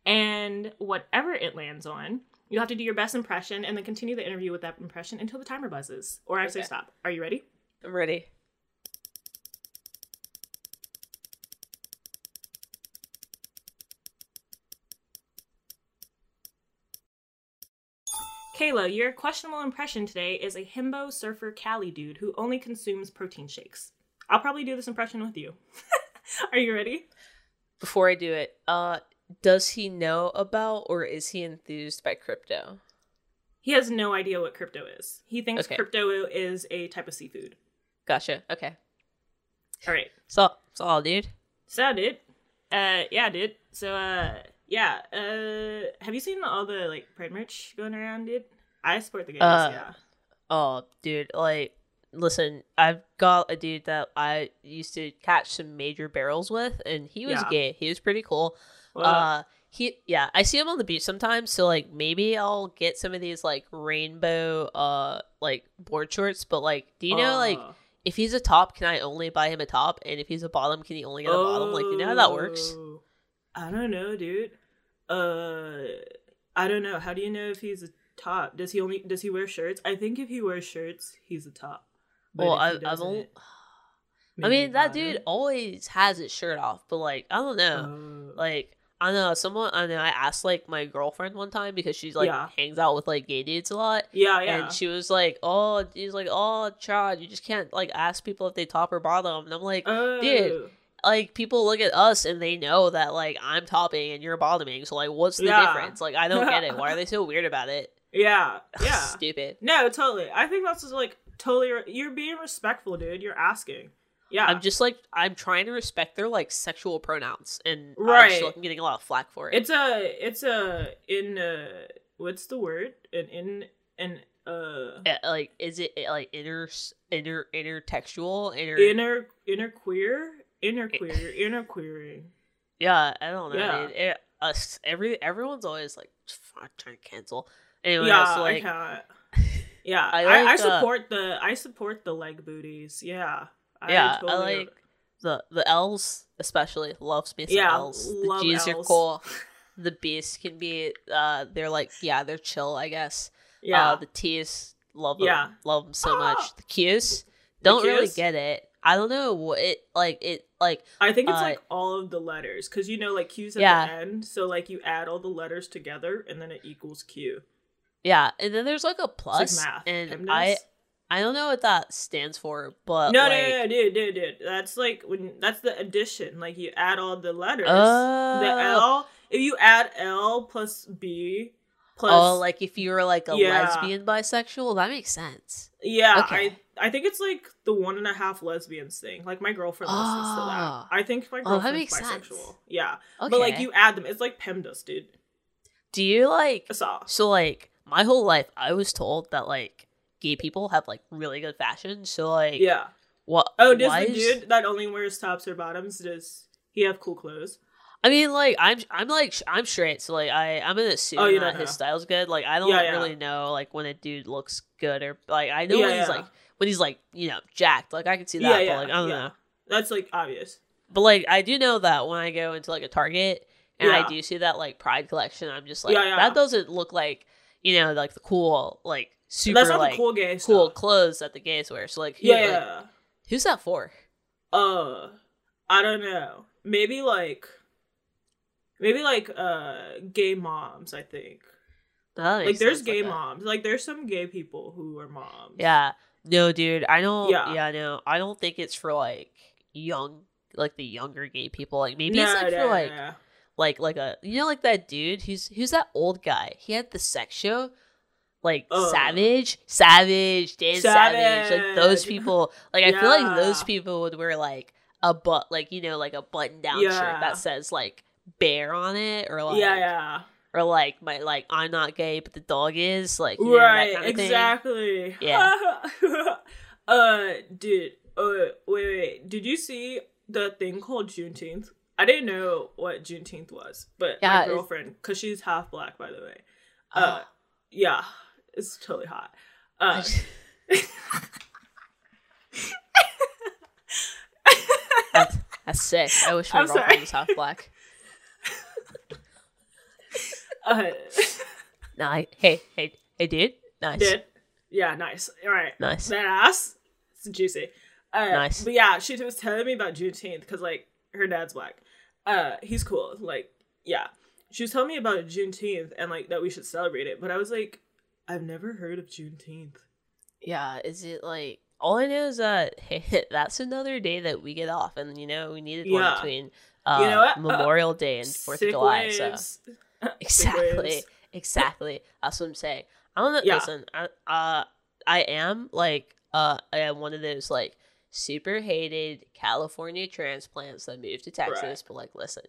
and whatever it lands on, you'll have to do your best impression and then continue the interview with that impression until the timer buzzes. Or actually, Okay. stop. Are you ready? I'm ready. Kayla, your questionable impression today is a himbo surfer Cali dude who only consumes protein shakes. I'll probably do this impression with you. Are you ready? Before I do it, uh, does he know about or is he enthused by crypto? He has no idea what crypto is. He thinks Okay. crypto is a type of seafood. Gotcha. Okay. All right. So, so all, dude. So, dude. Uh, yeah, dude. So, uh, yeah. Uh, have you seen all the like Pride merch going around, dude? I support the gays. Uh, yeah. Oh, dude, like, listen, I've got a dude that I used to catch some major barrels with, and he was Yeah. gay. He was pretty cool. Well, uh, he, yeah, I see him on the beach sometimes. So like, maybe I'll get some of these like rainbow, uh, like board shorts. But like, do you know like uh, if he's a top, can I only buy him a top? And if he's a bottom, can he only get a bottom? Like, you know how that works? oh, I don't know, dude. Uh, I don't know. How do you know if he's a top? Does he only does he wear shirts? I think if he wears shirts, he's a top. But Well, I, I've doesn't. I mean, that bottom. dude always has his shirt off, but like, I don't know. Oh. like I know someone I know I asked like my girlfriend one time because she's like Yeah. hangs out with like gay dudes a lot yeah, yeah. and she was like oh she's like oh Chad you just can't like ask people if they top or bottom and I'm like oh. dude, like people look at us and they know that like I'm topping and you're bottoming so like what's the Yeah. difference like I don't get it why are they so weird about it Yeah, yeah. stupid no, totally. I think that's just like totally. re- You're being respectful, dude. You're asking. Yeah. I'm just like I'm trying to respect their like sexual pronouns and I Right. just like I'm getting a lot of flack for it It's a. It's a. In. Uh, what's the word? An in. An. Uh. Uh, like is it uh, like inner inner intertextual inner Inner. Inner queer. Inner queer. Inner queering. Yeah, I don't know. Yeah. It, us every everyone's always like "Fuck, trying to cancel. Anyway, yeah, so, like I can't. Yeah, I I, I, like, uh, support the. I support the leg booties. Yeah. Yeah, totally- I like the the L's especially loves me some Yeah, L's. The G's are cool. The B's can be uh they're like yeah they're chill I guess. Yeah. Uh, the T's love them Yeah. love them so much. The Q's don't really Qs? get it. I don't know what it like it like I think it's uh, like all of the letters because you know, like Q's at Yeah. the end, so like you add all the letters together and then it equals Q. yeah and then there's like a plus math. and? I I don't know what that stands for but no, like, no, no, no, dude, dude, dude. That's like when that's the addition. Like you add all the letters. Oh. The L. If you add L plus B plus oh, like if you were like a Yeah. lesbian bisexual, that makes sense. yeah, okay. I I think it's like the one and a half lesbians thing. Like my girlfriend listens to Ah. that. I think my Oh, girlfriend's makes bisexual. sense. Yeah, Okay. but like you add them. It's like PEMDAS, dude. do you like so like my whole life I was told that like gay people have like really good fashion. So like Yeah. what? Oh, does why the is- dude that only wears tops or bottoms does he have cool clothes? I mean, like I'm I'm like I'm straight, so like I I'm gonna assume Oh, you that don't his style's good. Like I don't Yeah, yeah. really know like when a dude looks good or like I know Yeah, when he's yeah. like when he's like you know jacked. Like I can see that, yeah, but yeah, like I don't yeah. know. That's like obvious. But like I do know that when I go into like a Target and Yeah. I do see that like Pride collection, I'm just like Yeah, yeah. that doesn't look like you know like the cool like super like the cool gay cool stuff. clothes that the gays wear. So like who, Yeah, like, who's that for? Uh, I don't know. Maybe like, maybe like uh, gay moms. I think That like there's gay that. moms. Like there's some gay people who are moms. Yeah. No, dude, I don't. Yeah. Yeah, no, I don't think it's for like young, like the younger gay people. Like maybe No, it's like no, for like, no. like, like like a you know, like that dude who's who's that old guy? He had the sex show, like Ugh. Savage, Savage, Dan Savage. like those people. Like I feel like those people would wear like a butt, like you know, like a button down shirt that says like bear on it, or like yeah, yeah. or like my like I'm not gay but the dog is like you know, that right, kind of thing. exactly. Yeah. uh, dude. Uh, wait, wait. Did you see the thing called Juneteenth? I didn't know what Juneteenth was, but Yeah, my girlfriend, because she's half black, by the way. Uh, Oh. yeah, it's totally hot. Uh, That's, that's sick. I wish my I'm girlfriend sorry. was half black. uh, I, hey, hey, hey, dude. Nice. did yeah, nice. All right, Nice. that ass, it's juicy. Uh, Nice. But yeah, she was telling me about Juneteenth because like her dad's black. Uh, he's cool. Like, yeah, she was telling me about Juneteenth and like that we should celebrate it. But I was like, I've never heard of Juneteenth. Yeah, is it like all I know is that hey, that's another day that we get off, and you know we needed one Yeah. between uh, You know? Uh, Memorial Day and Fourth of July. So waves. Exactly, exactly. That's what I'm saying. I don't know. Yeah. Listen, I, uh, I am like uh, I am one of those like super hated California transplants that moved to Texas, Right. but like, listen,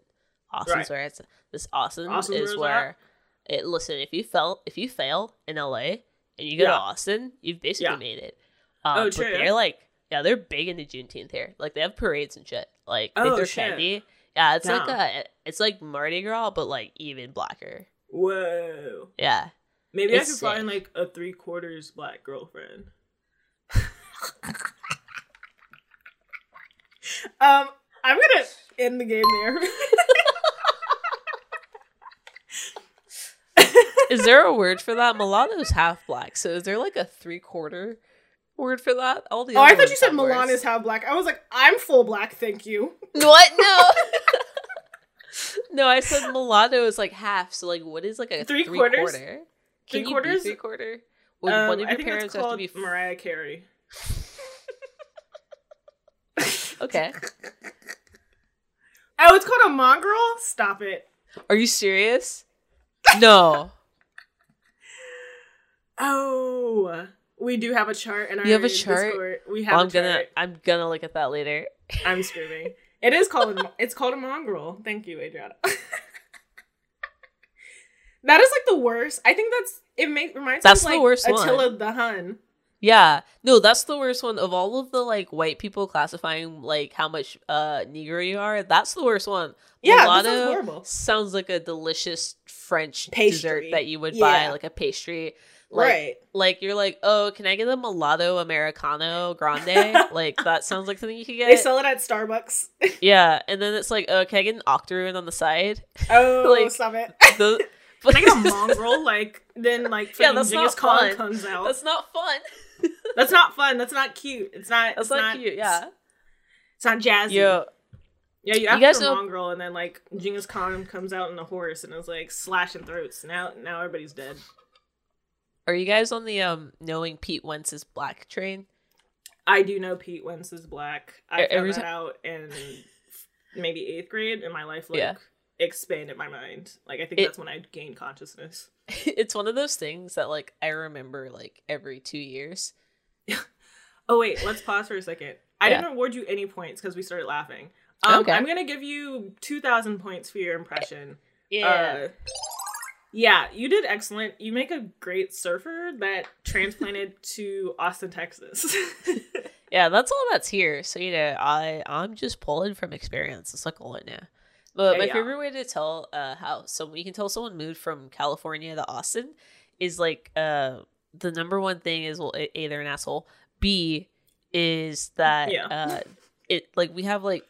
Austin's Right. where it's this Austin Austin's is where where it listen, if you fell if you fail in LA and you go to Austin, you've basically Yeah. made it. Uh, Oh, but true. they're like yeah, they're big into Juneteenth here. Like they have parades and shit. Like Oh, throw shit. candy. Yeah, it's like a it's like Mardi Gras, but like even blacker. Whoa. Yeah. Maybe I It's could sick. find like a three quarters black girlfriend. um, I'm gonna end the game there. Is there a word for that? Mulatto's half black, so is there like a three quarter word for that? All the oh, I thought you said have Milan is half black. I was like, I'm full black, thank you. What? No. no, I said mulatto is like half. So like, what is like a Three three, quarters? quarter? Three Can you quarters? Be three quarter? Would Um, one of your parents that's have to be? Mariah Carey. Okay. Oh, it's called a mongrel. Stop it. Are you serious? No. Oh, we do have a chart in our You have a chart? Discord. We have Well, a I'm gonna. I'm gonna look at that later. I'm screaming. It is called a, it's called a mongrel. Thank you, Adriana. that is like the worst. I think that's it. Make, reminds That's me the of like worst one. Attila the Hun. Yeah. No, that's the worst one of all of the like white people classifying like how much uh Negro you are. That's the worst one. Yeah, Mulatto sounds horrible. sounds like a delicious French Pastry. dessert that you would buy, like a pastry. Like, right. Like you're like, oh, can I get a mulatto americano grande? like that sounds like something you could get. They sell it at Starbucks. yeah, and then it's like, oh, can I get an octoroon on the side? Oh, Like- stop it. The, Can I get a mongrel? Like then like Yeah, that's Genghis not Khan fun. comes out. that's not fun. That's not fun. That's not cute. It's not. That's it's not, cute. Yeah. It's not jazzy. Yo, Yeah, you You guys for know- mongrel, and then like Genghis Khan comes out in a horse and is like slashing throats. Now, now everybody's dead. are you guys on the um knowing Pete Wentz's black train? I do know Pete Wentz is black. I found every that out in maybe eighth grade, and my life like Yeah. Expanded my mind. Like I think It- that's when I gained consciousness. it's one of those things that like I remember like every two years. Oh wait, let's pause for a second. I Yeah. didn't award you any points because we started laughing. Um, Okay. I'm gonna give you two thousand points for your impression. Yeah. Uh, yeah, you did excellent. You make a great surfer that transplanted to Austin, Texas. Yeah, that's all that's here. So you know, I I'm just pulling from experience. It's like all I know. But Yeah, my yeah. favorite way to tell uh how so you can tell someone moved from California to Austin is like uh the number one thing is well a, they're an asshole. B is that Yeah. uh it like we have like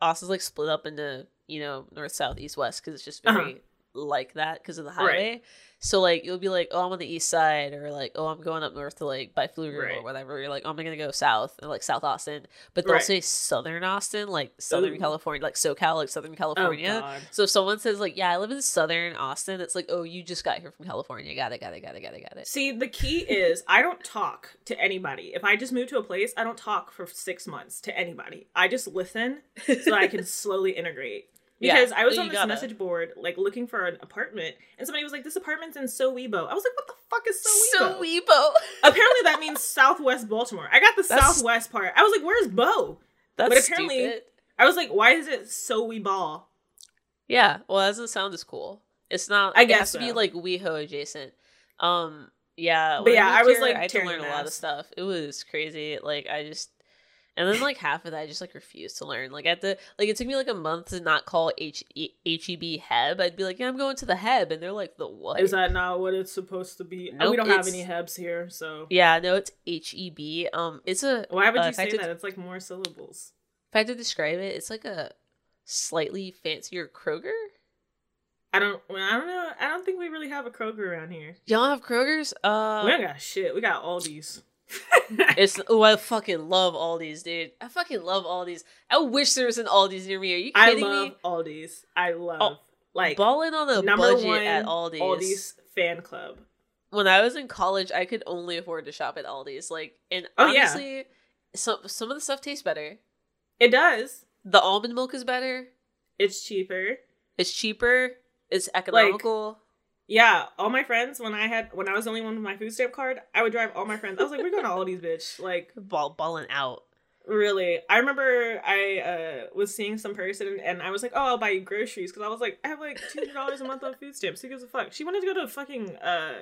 Austin's like split up into you know north south east west because it's just very Uh-huh. like that because of the Right. So like you'll be like, oh, I'm on the east side, or like, oh, I'm going up north to like by Pfluger Right. or whatever. You're like, oh, I'm gonna go south, or like South Austin, but they'll Right. say Southern Austin, like Southern Ooh. California, like SoCal, like Southern oh California. God. so if someone says like, yeah, I live in Southern Austin, it's like, oh, you just got here from California. Got it, got it, got it, got it, got it. See, the key is I don't talk to anybody. If I just move to a place, I don't talk for six months to anybody. I just listen so I can slowly integrate. Yeah. Because I was on this gotta. message board, like looking for an apartment, and somebody was like, "This apartment's in Sowebo." I was like, "What the fuck is Sowebo?" So Weibo. Apparently, that means Southwest Baltimore. I got the That's- Southwest part. I was like, "Where's Bo?" That's But apparently- stupid. I was like, "Why is it so we ball?" Yeah, well, that doesn't sound as cool. It's not. I it guess has to be like WeHo adjacent. Um, yeah, But yeah, I was, here, like, I had to learn a lot of stuff. It was crazy. Like I just, and then like half of that I just like refused to learn. Like had to, like it took me like a month to not call H E H E B Heb. I'd be like, yeah, I'm going to the Heb, and they're like, the what? Is that not what it's supposed to be? Uh, Nope, we don't have any Hebs here, so yeah, no, it's H E B. Um, it's a. why would uh, you I say had to- that? It's like more syllables. If I had to describe it, it's like a slightly fancier Kroger. I don't. I don't know. I don't think we really have a Kroger around here. Y'all have Krogers? Uh, we don't got shit. We got Aldi's. It's oh, I fucking love Aldi's, dude. I fucking love Aldi's. I wish there was an Aldi's near me. Are you I kidding love me? Aldi's. I love Oh, like Balling on a budget one at Aldi's. Aldi's fan club. When I was in college, I could only afford to shop at Aldi's. Like, and Oh, yeah. honestly, some some of the stuff tastes better. It does. The almond milk is better. It's cheaper. It's cheaper. It's economical. Yeah, all my friends when I had when I was the only one with my food stamp card, I would drive all my friends. I was like, "We're going to Aldi's, bitch!" Like, Ball balling out. Really, I remember I uh, was seeing some person and I was like, "Oh, I'll buy you groceries," because I was like, "I have like two hundred dollars a month on food stamps. Who gives a fuck?" She wanted to go to fucking uh,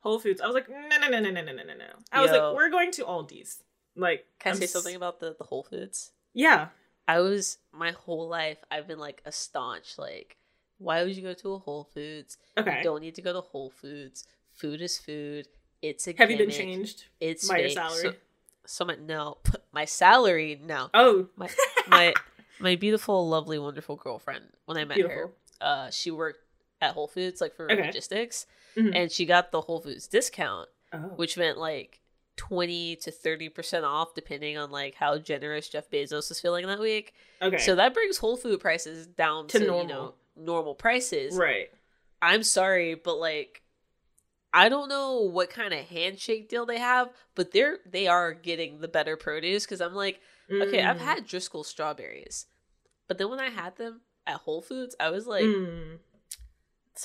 Whole Foods. I was like, "No, no, no, no, no, no, no, no, no." I was like, "We're going to Aldi's." Like, Can I I'm say s- something about the, the Whole Foods? Yeah, I was my whole life I've been like a staunch like why would you go to a Whole Foods? okay. You don't need to go to Whole Foods. Food is food. It's a Have you been changed It's fake. salary? So, so my no, my salary no. oh, My my my beautiful, lovely, wonderful girlfriend when I met her. Uh, she worked at Whole Foods like for Okay. logistics, Mhm. and she got the Whole Foods discount, Oh. which meant like twenty to thirty percent off, depending on like how generous Jeff Bezos is feeling that week. okay. So that brings Whole Food prices down To to, normal. you know normal prices. right. I'm sorry, but like I don't know what kind of handshake deal they have, but they're they are getting the better produce because I'm like, okay, I've Mm. had Driscoll strawberries, but then when I had them at Whole Foods, I was like, Mm.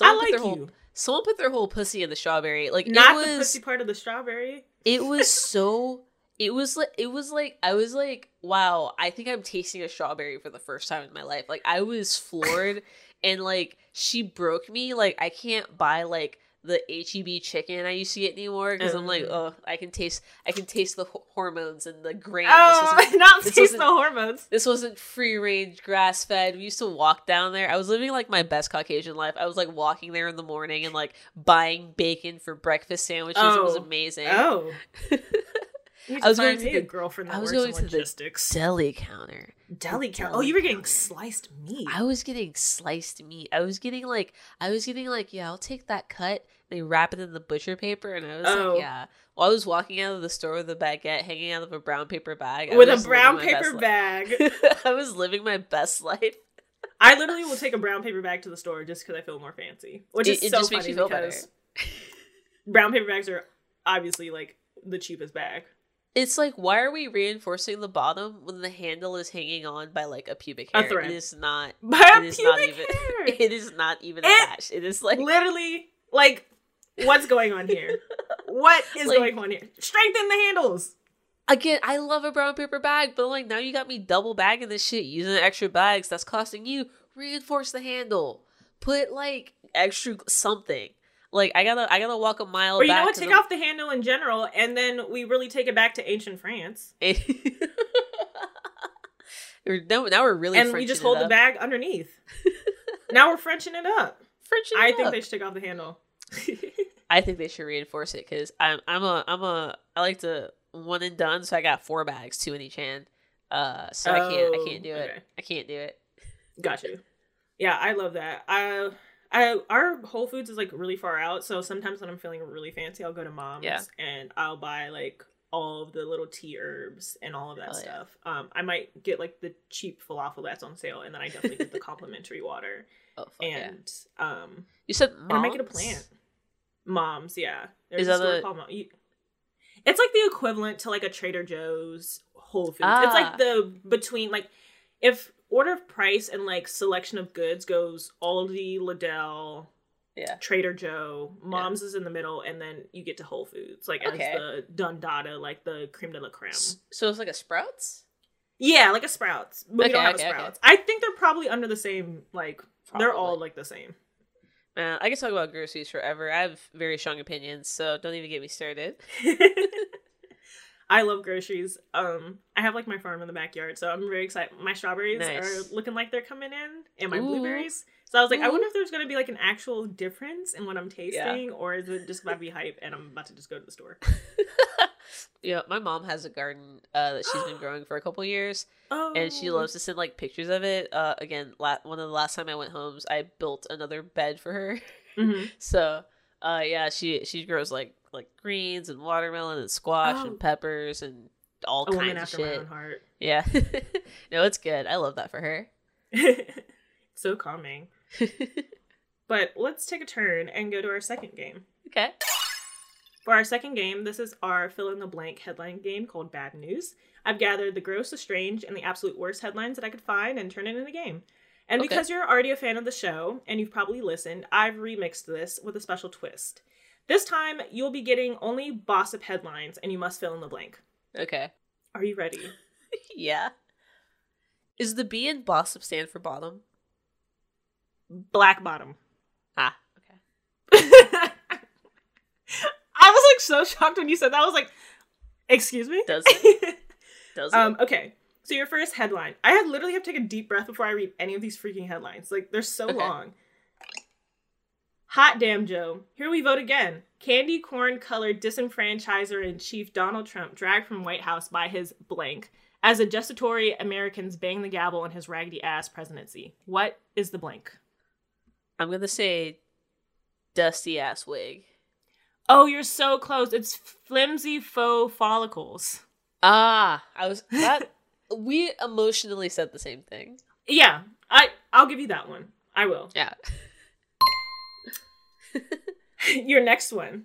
I put like their whole you. someone put their whole pussy in the strawberry. Like Not it the pussy part of the strawberry. it was so it was like it was like I was like, wow, I think I'm tasting a strawberry for the first time in my life. Like I was floored and like she broke me. Like I can't buy like the HEB chicken I used to get anymore because I'm like, Mm. oh, I can taste I can taste the ho- hormones and the grain. Oh, not taste the hormones. this wasn't free range grass fed. We used to walk down there. I was living like my best Caucasian life. I was like walking there in the morning and like buying bacon for breakfast sandwiches. It was Oh. amazing. Oh. I was going to the- girlfriend that I was works going in to the deli counter. deli count. deli Oh, you were getting counter. sliced meat. I was getting sliced meat. I was getting like I was getting like, yeah, I'll take that cut. They wrap it in the butcher paper and I was Oh. like, yeah. While I was walking out of the store with a baguette hanging out of a brown paper bag. I with a brown paper bag. I was living my best life. I literally will take a brown paper bag to the store just because I feel more fancy, which is It- it so funny you feel better. because brown paper bags are obviously like the cheapest bag. It's like why are we reinforcing the bottom when the handle is hanging on by like a pubic A hair? thread. It is not By it a is not pubic even hair. it is not even It- attached. It is like literally like what's going on here? What is Like- going on here? Strengthen the handles. Again, I love a brown paper bag, but like now you got me double bagging this shit using extra bags that's costing you. Reinforce the handle. Put like extra something. Like I gotta I gotta walk a mile Or you know what? Take the- off the handle in general, and then we really take it back to ancient France, now, now we're really and we just Frenching hold the bag underneath. now we're Frenching it up. Frenching I think up. they should take off the handle. I think they should reinforce it because I'm I'm a I'm a I like to one and done. So I got four bags, two in each hand. Uh, so I can't I Oh, can't do it. okay. I can't do it. Got you. Yeah, I love that. I, I, our Whole Foods is like really far out, so sometimes when I'm feeling really fancy, I'll go to mom's Yeah. and I'll buy like all of the little tea herbs and all of that Hell yeah. stuff. Um, I might get like the cheap falafel that's on sale, and then I definitely get the complimentary water. Oh fuck yeah! And um, You said and I might get a plant. Mom's, yeah. There's Is a that store a- called Mom. you- It's like the equivalent to like a Trader Joe's Whole Foods. It's Ah. like the between like if order of price and like selection of goods goes Aldi, Lidl, Yeah. Trader Joe, Mom's is in the middle, and then you get to Whole Foods, like Okay. as the Dundada, like the creme de la creme. So it's like a Sprouts. Yeah, like a Sprouts. But we don't have okay, a okay. Sprouts. I think they're probably under the same like they're all like the same. Man, I can talk about groceries forever. I have very strong opinions, so don't even get me started. I love groceries. Um, I have like my farm in the backyard, so I'm very excited. My strawberries Nice. are looking like they're coming in, and my Ooh. blueberries. So I was like, I wonder if there's gonna be like an actual difference in what I'm tasting, or is it just about to be hype and I'm about to just go to the store? yeah, my mom has a garden uh, that she's been growing for a couple years, Oh, and she loves to send like pictures of it. Uh, again, la- one of the last time I went home, I built another bed for her. Mhm. So, uh, yeah, she she grows like like greens and watermelon and squash Oh. and peppers and all a kinds after of my shit. own heart. Yeah, no, it's good. I love that for her. so calming. But let's take a turn and go to our second game. okay. For our second game, this is our fill in the blank headline game called Bad News. I've gathered the gross, the strange, and the absolute worst headlines that I could find and turn it into a game. And Okay. because you're already a fan of the show and you've probably listened, I've remixed this with a special twist. This time, you'll be getting only gossip headlines and you must fill in the blank. Okay. Are you ready? yeah. Is the B in Bossip stand for bottom? Black bottom. Ah, okay. I was like so shocked when you said that. I was like, excuse me? Does it? Does it? um, okay. So your first headline. I had literally have to take a deep breath before I read any of these freaking headlines. Like they're so Okay. long. Hot damn Joe. Here we vote again. Candy corn colored disenfranchiser in chief Donald Trump dragged from White House by his blank as a gestatory Americans bang the gavel on his raggedy ass presidency. What is the blank? I'm gonna say dusty ass wig. Oh, you're so close. It's flimsy faux follicles. Ah, I was that. we emotionally said the same thing. Yeah, I I'll give you that one. I will. Yeah. Your next one.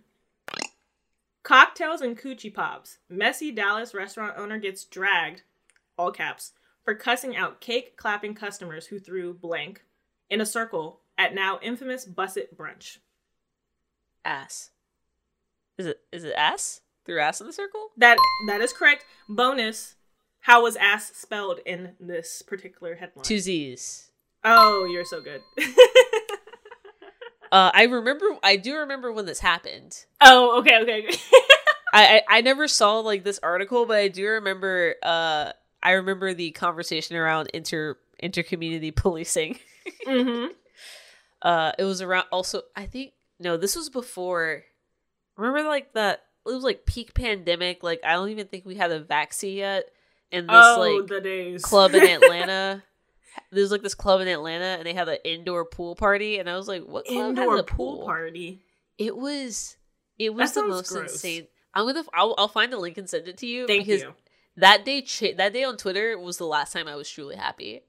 Cocktails and coochie pops. Messy Dallas restaurant owner gets dragged, all caps, for cussing out cake clapping customers who threw blank in a circle at now infamous Busset brunch. Ass. Is it is it ass? Through ass in the circle? That that is correct. Bonus. How was ass spelled in this particular headline? Two Z's. Oh, you're so good. Uh, I remember. I do remember when this happened. oh, okay, okay. I, I I never saw like this article, but I do remember. Uh, I remember the conversation around inter intercommunity policing. mm-hmm. Uh, it was around. Also, I think no, this was before. Remember, like that. It was like peak pandemic. Like I don't even think we had a vaccine yet. And this Oh, like the days. club in Atlanta. There's like this club in Atlanta, and they had an indoor pool party, and I was like, "What club Indoor has a pool pool?" party. It was, it was the most gross. insane. I'm gonna, I'll, I'll find the link and send it to you Thank because you. that day, cha- that day on Twitter was the last time I was truly happy. It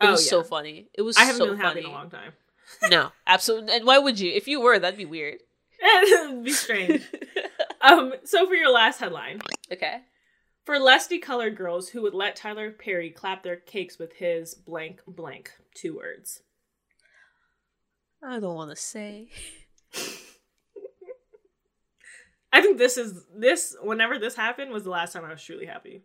Oh, was so funny. It was I haven't so been happy funny. in a long time. no, absolutely. And why would you? If you were, that'd be weird. It'd be strange. um, so for your last headline, okay. For lusty colored girls who would let Tyler Perry clap their cakes with his blank blank, two words. I don't want to say. I think this is this. Whenever this happened, was the last time I was truly happy.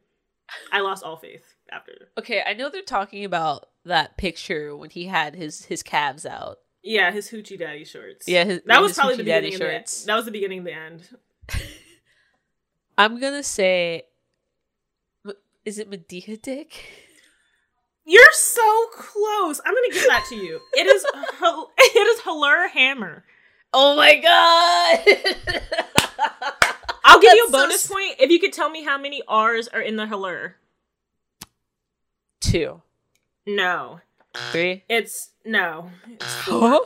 I lost all faith after. Okay, I know they're talking about that picture when he had his his calves out. Yeah, his hoochie daddy shorts. Yeah, his, that was probably the daddy beginning. Of the, that was the beginning of the end. I'm gonna say, is it Madea Dick? You're so close. I'm gonna give that to you. It is. It is Halur Hammer. Oh my god! I'll give you a That's so bonus point if you could tell me how many R's are in the Halur. Two, No, three, it's no. It's four. four.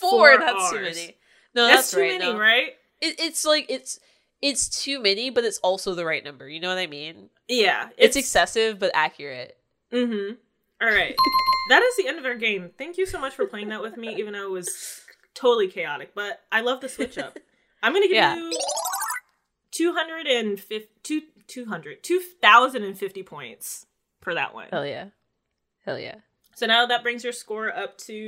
Four. That's too many. No, That's, that's, too right. many, no. right? It, it's like it's it's too many, but it's also the right number. You know what I mean? Yeah, It's, excessive but accurate. Mm-hmm. All right, that is the end of our game. Thank you so much for playing that with me, even though it was totally chaotic. But I love the switch up. I'm gonna give Yeah. you 250, two, 200, 2,050 points for that one. Hell yeah, hell yeah. So now that brings your score up to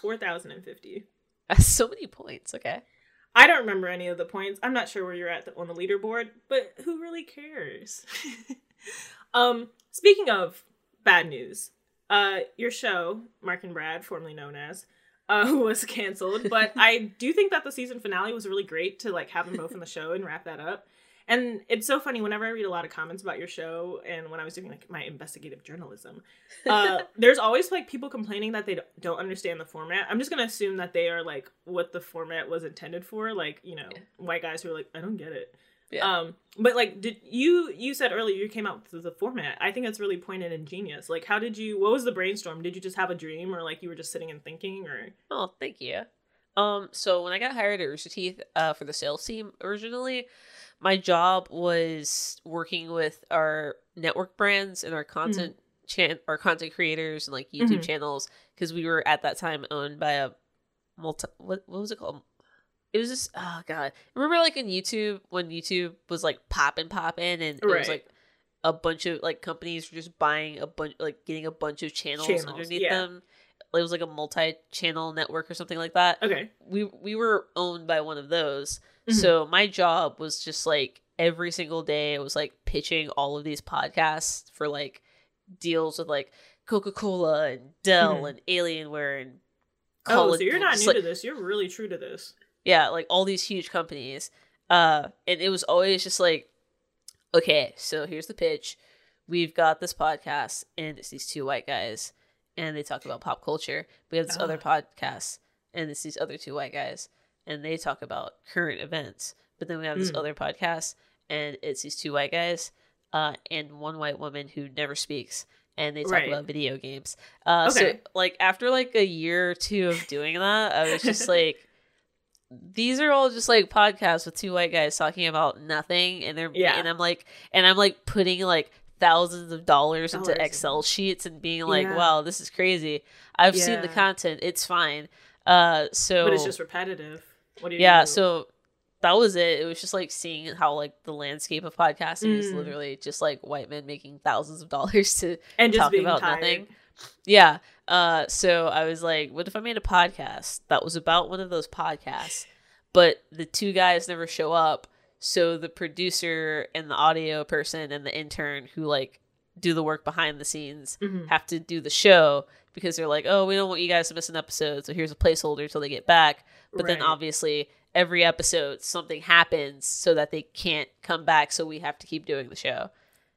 4,050. That's so many points. Okay. I don't remember any of the points. I'm not sure where you're at on the leaderboard, but who really cares? um, speaking of bad news, uh, your show, Mark and Brad, formerly known as, uh, was canceled. But I do think that the season finale was really great to like have them both in the show and wrap that up. And it's so funny whenever I read a lot of comments about your show, and when I was doing like my investigative journalism, uh, there's always like people complaining that they don't understand the format. I'm just gonna assume that they are like what the format was intended for, like you know, Yeah. white guys who are like, I don't get it. Yeah. Um, but like, did you you said earlier you came out with the format? I think that's really pointed and genius. Like, how did you? What was the brainstorm? Did you just have a dream, or like you were just sitting and thinking, or Oh, thank you. Um, so when I got hired at Rooster Teeth uh, for the sales team originally, my job was working with our network brands and our content chan- our content creators and like YouTube Mhm. channels because we were at that time owned by a multi what what was it called? It was just oh god. Remember like on YouTube when YouTube was like popping popping and it was like a bunch of like companies were just buying a bunch like getting a bunch of channels, Channels, underneath yeah. them. It was like a multi-channel network or something like that okay, we we were owned by one of those. Mhm. So my job was just like every single day it was like pitching all of these podcasts for like deals with like Coca-Cola and Dell Mhm. and Alienware and Oh, so you're not new like- to this. You're really true to this. yeah, like all these huge companies. Uh, and it was always just like, okay, so here's the pitch. We've got this podcast, and it's these two white guys, and they talk about pop culture. We have this other podcast, and it's these other two white guys, and they talk about current events. But then we have this Mm. other podcast, and it's these two white guys, uh, and one white woman who never speaks, and they talk Right. about video games. Uh, so like after like a year or two of doing that, I was just like these are all just like podcasts with two white guys talking about nothing and they're Yeah. and I'm like and I'm like putting like thousands of dollars into Excel sheets and being like, Yeah. wow, this is crazy. I've seen the content, it's fine. Uh so But it's just repetitive. What do you yeah, do? so that was it. It was just like seeing how like the landscape of podcasting is Mm. literally just like white men making thousands of dollars to and talk about tired. nothing. Yeah. Uh, so I was like, what if I made a podcast that was about one of those podcasts, but the two guys never show up? So the producer and the audio person and the intern who like do the work behind the scenes Mhm. have to do the show because they're like, oh, we don't want you guys to miss an episode, so here's a placeholder till they get back. But then obviously every episode something happens so that they can't come back, so we have to keep doing the show.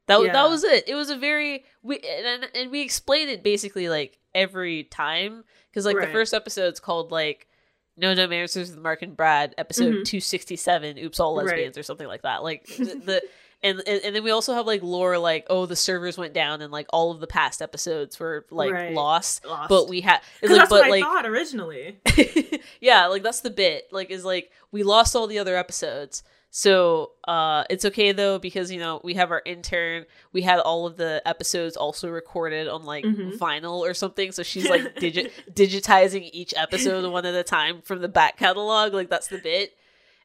That was Yeah. that was it. It was a very we and, and we explained it basically like every time because like the Right. first episode's called like No no Answers with Mark and Brad, episode Mhm. two sixty seven. Oops, all lesbians or something like that. Like the, the and, and and then we also have like lore like oh the servers went down and like all of the past episodes were like Right. lost, Lost. but we had like that's but what like I thought originally. yeah, like that's the bit. Like is like we lost all the other episodes. So uh it's okay though because you know, we have our intern, we had all of the episodes also recorded on like Mhm. vinyl or something. So she's like digit digitizing each episode one at a time from the back catalog. Like that's the bit.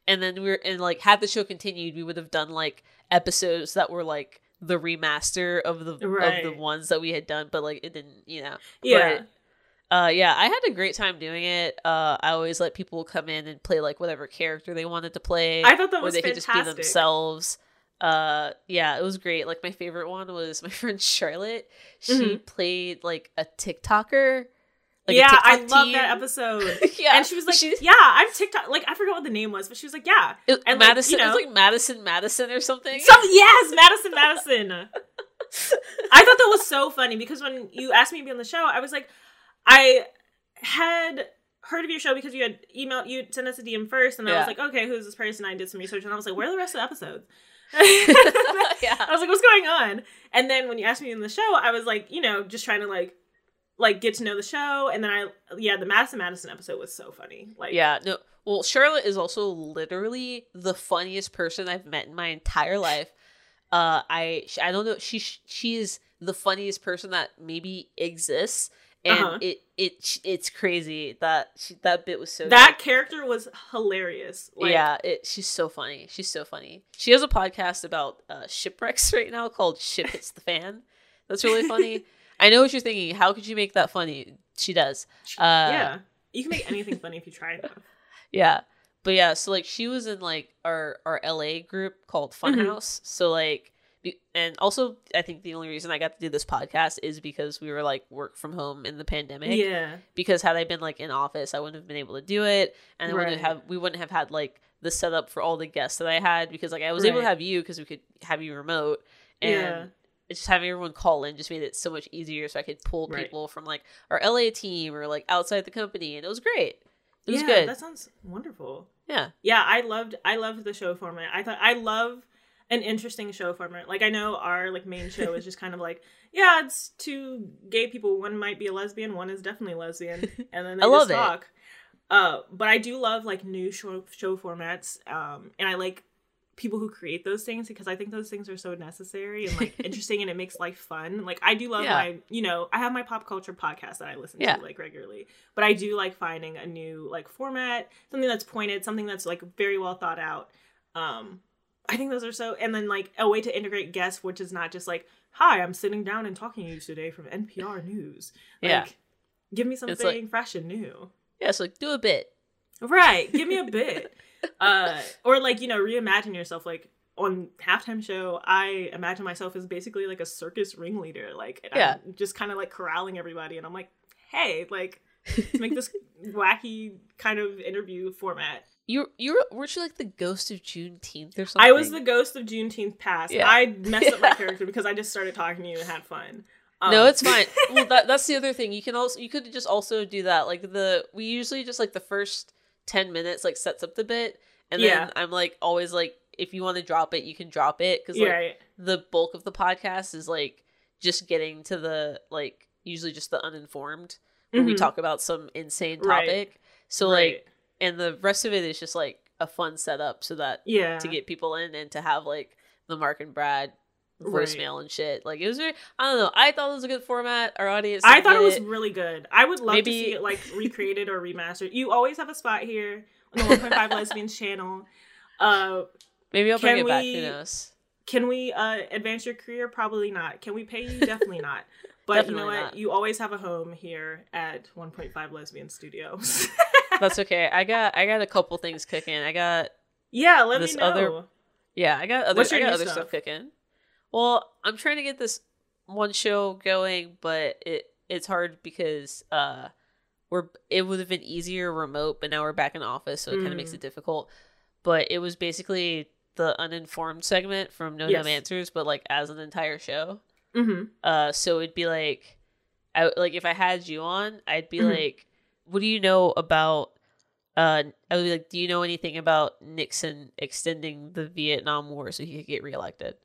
And then we are and like had the show continued, we would have done like episodes that were like the remaster of the of the ones that we had done, but like it didn't, you know. Yeah. Uh, yeah, I had a great time doing it. Uh, I always let people come in and play like whatever character they wanted to play. I thought that or was they could just be themselves. Uh, yeah, it was great. Like my favorite one was my friend Charlotte. She Mhm. played like a TikToker. Like yeah, I love that episode. yeah, And she was like, she- "Yeah, I'm TikTok." Like I forgot what the name was, but she was like, "Yeah." it- and, like, Madison. you it was know- like Madison Madison or something. Some yes, Madison, Madison. I thought that was so funny because when you asked me to be on the show, I was like, I had heard of your show because you had emailed you sent us a DM first, and I was like, okay, who's this person? I did some research, and I was like, where are the rest of the episodes? yeah. I was like, what's going on? And then when you asked me in the show, I was like, you know, just trying to like like get to know the show. And then I yeah, the Madison Madison episode was so funny. Like Yeah, no. Well, Charlotte is also literally the funniest person I've met in my entire life. Uh, I I don't know. She sh- she is the funniest person that maybe exists, and Uh-huh. it it it's crazy that she, that bit was so that good. character was hilarious. Like, yeah, it she's so funny. She's so funny. She has a podcast about uh, shipwrecks right now called "Ship Hits the Fan." That's really funny. I know what you're thinking. How could you make that funny? She does. Uh, yeah. You can make anything funny if you try. Yeah. But yeah, so like she was in like our our LA group called Mm-hmm. Funhouse. So like be- and also I think the only reason I got to do this podcast is because we were like work from home in the pandemic. Yeah. Because had I been like in office, I wouldn't have been able to do it and I wouldn't have we wouldn't have had like the setup for all the guests that I had because like I was able to have you because we could have you remote and Yeah. Just having everyone call in just made it so much easier so I could pull Right. people from like our LA team or like outside the company and it was great. It was yeah, good. That sounds wonderful. yeah. Yeah, I loved I loved the show format. I thought I love an interesting show format. Like I know our like main show is just kind of like, yeah, it's two gay people. One might be a lesbian, one is definitely lesbian, and then they I just love it. Uh, but I do love like new show show formats, um, and I like people who create those things because I think those things are so necessary and like interesting, and it makes life fun. Like I do love Yeah. my, you know, I have my pop culture podcast that I listen Yeah. to like regularly, but I do like finding a new like format, something that's pointed, something that's like very well thought out. Um, I think those are so, and then like a way to integrate guests, which is not just like, "Hi, I'm sitting down and talking to you today from NPR News." Like, Yeah. give me something like- fresh and new. Yeah, so like do a bit. Right. Give me a bit. uh or like, you know, reimagine yourself like on halftime show, I imagine myself as basically like a circus ringleader, like Yeah. I'm just kind of like corralling everybody, and I'm like, hey, like make this wacky kind of interview format. You you were weren't you like the ghost of Juneteenth or something? I was the ghost of Juneteenth past. Yeah. I messed up my character because I just started talking to you and had fun. no, Um, it's fine. well, that, that's the other thing. You can also you could just also do that. Like the we usually just like the first ten minutes like sets up the bit, and then Yeah. I'm like always like if you want to drop it, you can drop it because like right. the bulk of the podcast is like just getting to the like usually just the uninformed where we Mhm. talk about some insane Right. topic. So Right. like, and the rest of it is just like a fun setup so that yeah, to get people in and to have like the Mark and Brad Right. voicemail and shit. Like it was very I don't know. I thought it was a good format. Our audience I thought it was really good. I would love Maybe- to see it like recreated or remastered. You always have a spot here on the 1.5 Lesbians channel. Uh, Maybe I'll bring it back. Who knows? can we uh, advance your career? Probably not. Can we pay you? Definitely not. But you know what? not. You always have a home here at 1.5 Lesbian Studios. That's okay. I got I got a couple things cooking. I got yeah, let me know. other- yeah, I got other What's your I got other stuff? stuff cooking. Well, I'm trying to get this one show going, but it it's hard because uh we're it would have been easier remote, but now we're back in office, so it kind of makes Mm. it difficult. But it was basically the uninformed segment from No Yes. Dumb Answers, but like as an entire show. hmm Uh, so it'd be like, I like if I had you on, I'd be Mhm. like, what do you know about? Uh, I would be like, do you know anything about Nixon extending the Vietnam War so he could get reelected,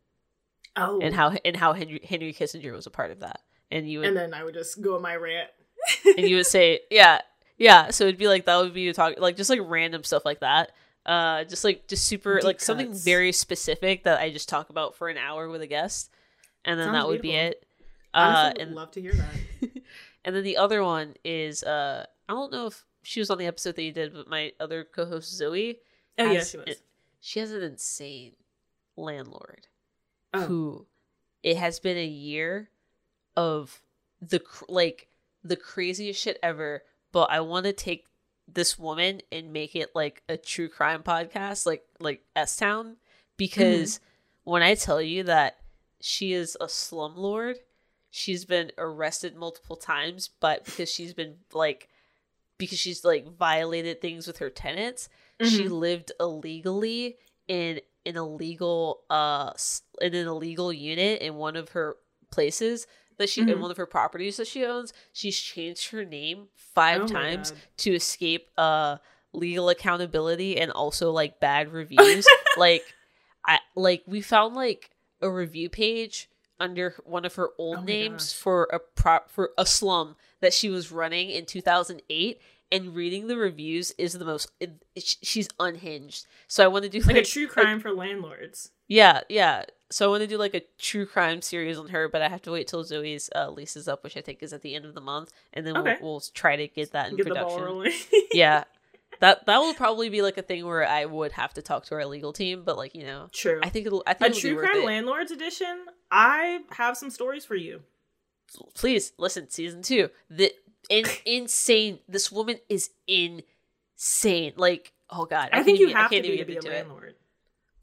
Oh, and how and how Henry Henry Kissinger was a part of that, and you would and then I would just go on my rant. and you would say, yeah, yeah. So it'd be like that would be you talk like just like random stuff like that. Uh, just like just super Deep like something very specific that I just talk about for an hour with a guest, and then Sounds that would be it. Uh, Honestly, would and love to hear that. and then the other one is uh I don't know if she was on the episode that you did, but my other co-host Zoe. Oh yeah, she was. she has an insane landlord Oh. who it has been a year of the like the craziest shit ever. But I want to take this woman and make it like a true crime podcast, like like S Town, because when I tell you that she is a slumlord, she's been arrested multiple times, but because she's been like because she's like violated things with her tenants, she Mhm. lived illegally in an illegal uh in an illegal unit in one of her places that she in Mhm. one of her properties that she owns. She's changed her name five Oh times to escape uh legal accountability and also like bad reviews. like I like we found like a review page under one of her old Oh names gosh. for a prop for a slum that she was running in 2008 and reading the reviews is the most it, it- she's unhinged so i want to do like like, a true crime for landlords. yeah yeah so i want to do like a true crime series on her but i have to wait till zoe's uh, lease is up which i think is at the end of the month and then Okay. we'll, we'll try to get that in Get production yeah that that will probably be like a thing where i would have to talk to our legal team but like you know True. i think it'll i a think it'll true be worth crime it. landlords edition. I have some stories for you. please listen season two the in, insane this woman is insane like oh god I, can't think you even- have to can't be even to be a into it. landlord.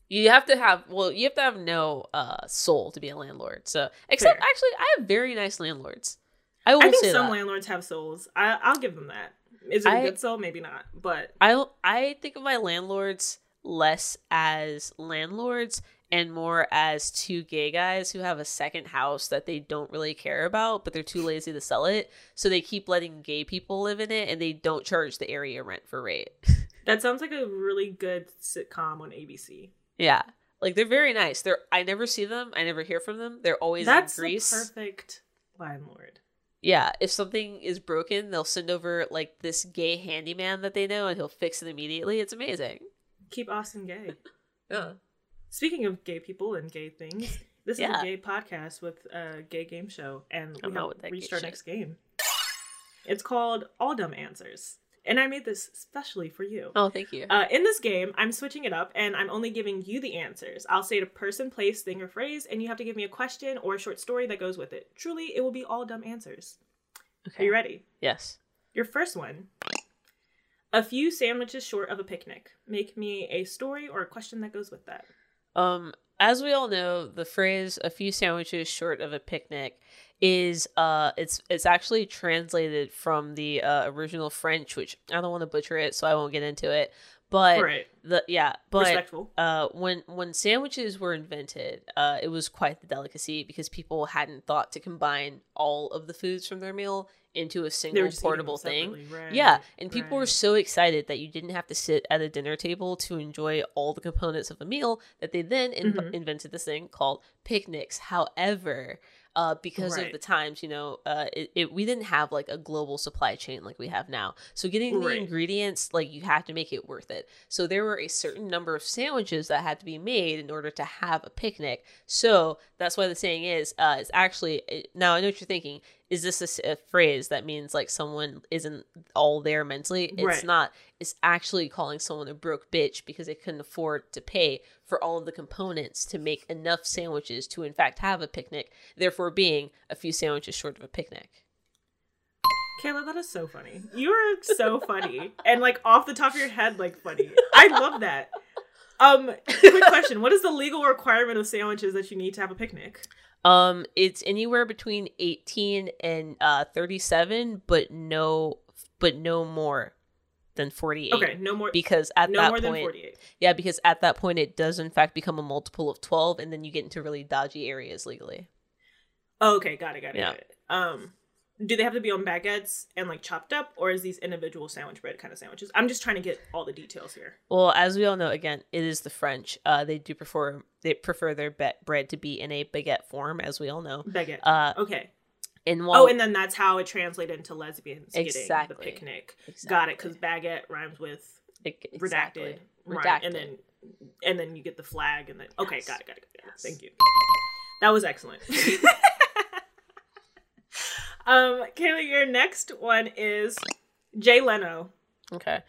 you have to have well you have to have no uh soul to be a landlord so except Fair. actually i have very nice landlords i will I think say some that landlords have souls. I, I'll give them that. Is it a I- good soul? Maybe not. But i i think of my landlords less as landlords and more as two gay guys who have a second house that they don't really care about, but they're too lazy to sell it. So they keep letting gay people live in it and they don't charge the area rent for rate. that sounds like a really good sitcom on ABC. yeah. Like they're very nice. They're I never see them. I never hear from them. They're always That's in the Greece. perfect landlord. Yeah, if something is broken, they'll send over like this gay handyman that they know and he'll fix it immediately. It's amazing. Keep Austin gay. Yeah. Speaking of gay people and gay things, this is a gay podcast with a gay game show, and we have reached our shit. next game. It's called All Dumb Answers, and I made this specially for you. Oh, thank you. Uh, in this game, I'm switching it up, and I'm only giving you the answers. I'll say a person, place, thing, or phrase, and you have to give me a question or a short story that goes with it. Truly, it will be all dumb answers. okay. Are you ready? Yes. Your first one. A few sandwiches short of a picnic. Make me a story or a question that goes with that. Um, as we all know, the phrase "a few sandwiches short of a picnic" is uh, it's it's actually translated from the uh, original French, which I don't want to butcher it, so I won't get into it. But right. the yeah, but Respectful. uh, when when sandwiches were invented, uh, it was quite the delicacy because people hadn't thought to combine all of the foods from their meal into a single just eating them portable thing. Right. Yeah, and people were so excited that you didn't have to sit at a dinner table to enjoy all the components of a meal that they then in- Mhm. invented this thing called picnics. However, uh, because of the times, you know, uh, it, it we didn't have like a global supply chain like we have now. So getting the ingredients, like you had to make it worth it. So there were a certain number of sandwiches that had to be made in order to have a picnic. So that's why the saying is, uh, it's actually it, now I know what you're thinking. Is this a phrase that means like someone isn't all there mentally? It's Right. not. It's actually calling someone a broke bitch because they couldn't afford to pay for all of the components to make enough sandwiches to in fact have a picnic. Therefore, being a few sandwiches short of a picnic. Kayla, that is so funny. You are so funny. and like off the top of your head, like funny. I love that. Um, quick question. What is the legal requirement of sandwiches that you need to have a picnic? Um, it's anywhere between eighteen and uh thirty-seven, but no, but no more than forty-eight. Okay, no more Because at no that more point, than 48. yeah, because at that point it does in fact become a multiple of twelve, and then you get into really dodgy areas legally. Oh, okay, got it, got it, Yeah. got it. Um, do they have to be on baguettes and like chopped up, or is these individual sandwich bread kind of sandwiches? I'm just trying to get all the details here. Well, as we all know, again, it is the French. Uh, they do prefer they prefer their bread to be in a baguette form, as we all know. Baguette. Uh, okay. And while oh, and then that's how it translated into lesbians Exactly. getting the picnic. Got it, because baguette rhymes with redacted, exactly. redacted, And then and then you get the flag, and then okay, got it, got it, got it. Yes. Thank you. That was excellent. um, Kayla, your next one is Jay Leno. Okay.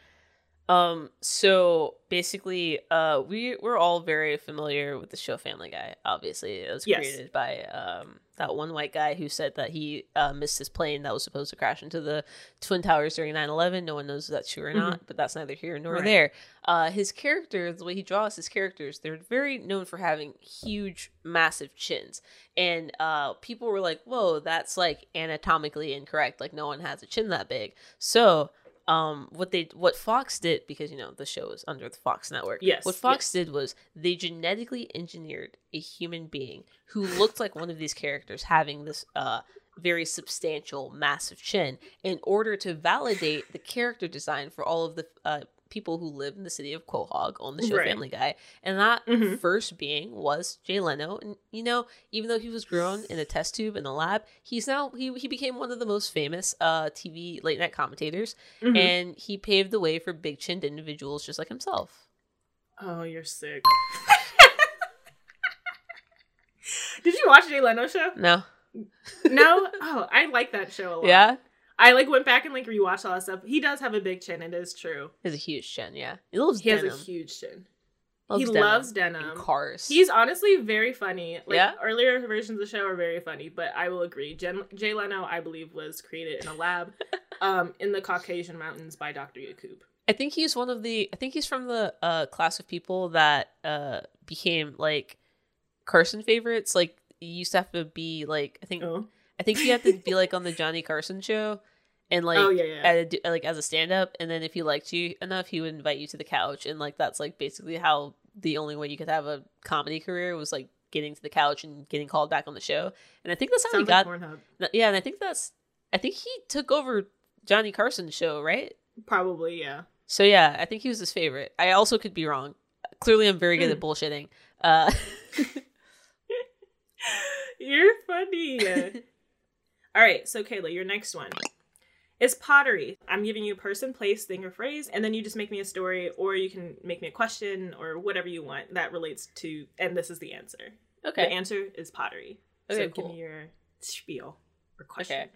Um. So basically, uh, we we're all very familiar with the show Family Guy. Obviously, it was Yes. created by um that one white guy who said that he uh, missed his plane that was supposed to crash into the twin towers during 9-11 no one knows if that's true or not but that's neither here nor Right. there uh his character the way he draws his characters they're very known for having huge massive chins and uh people were like whoa that's like anatomically incorrect like no one has a chin that big so um what they what fox did because you know the show is under the fox network Yes, what fox yes. did was they genetically engineered a human being who looked like one of these characters having this uh very substantial massive chin in order to validate the character design for all of the uh people who live in the city of Quahog on the show Right. Family Guy. And that Mhm. first being was Jay Leno. And you know, even though he was grown in a test tube in the lab, he's now he he became one of the most famous uh TV late night commentators Mhm. and he paved the way for big chinned individuals just like himself. oh, you're sick. Did you watch Jay Leno show? No. No. Oh, I like that show a lot. Yeah? I like went back and like rewatched all that stuff. He does have a big chin. It is true. He has a huge chin, yeah. He loves He has a huge chin. Loves he denim loves and denim. cars. He's honestly very funny. Like Yeah? earlier versions of the show are very funny, but I will agree. Jen- Jay Leno, I believe, was created in a lab um, in the Caucasian mountains by Dr. Yakub. I think he's one of the I think he's from the uh class of people that uh became like Carson favorites. Like you used to have to be like I think Oh, I think you have to be like on the Johnny Carson show and like oh yeah, yeah. a, like as a stand up and then if he liked you enough he would invite you to the couch and like that's like basically how the only way you could have a comedy career was like getting to the couch and getting called back on the show. And I think that's how Sounds he got like Pornhub. yeah, and I think that's I think he took over Johnny Carson's show, right? Probably, yeah. So yeah, I think he was his favorite. I also could be wrong. Clearly, I'm very good at bullshitting. Uh, You're funny. All right, so Kayla, your next one is pottery. I'm giving you a person, place, thing, or phrase, and then you just make me a story, or you can make me a question, or whatever you want that relates to, and this is the answer. Okay. The answer is pottery. Okay, so cool. give me your spiel or question. Okay.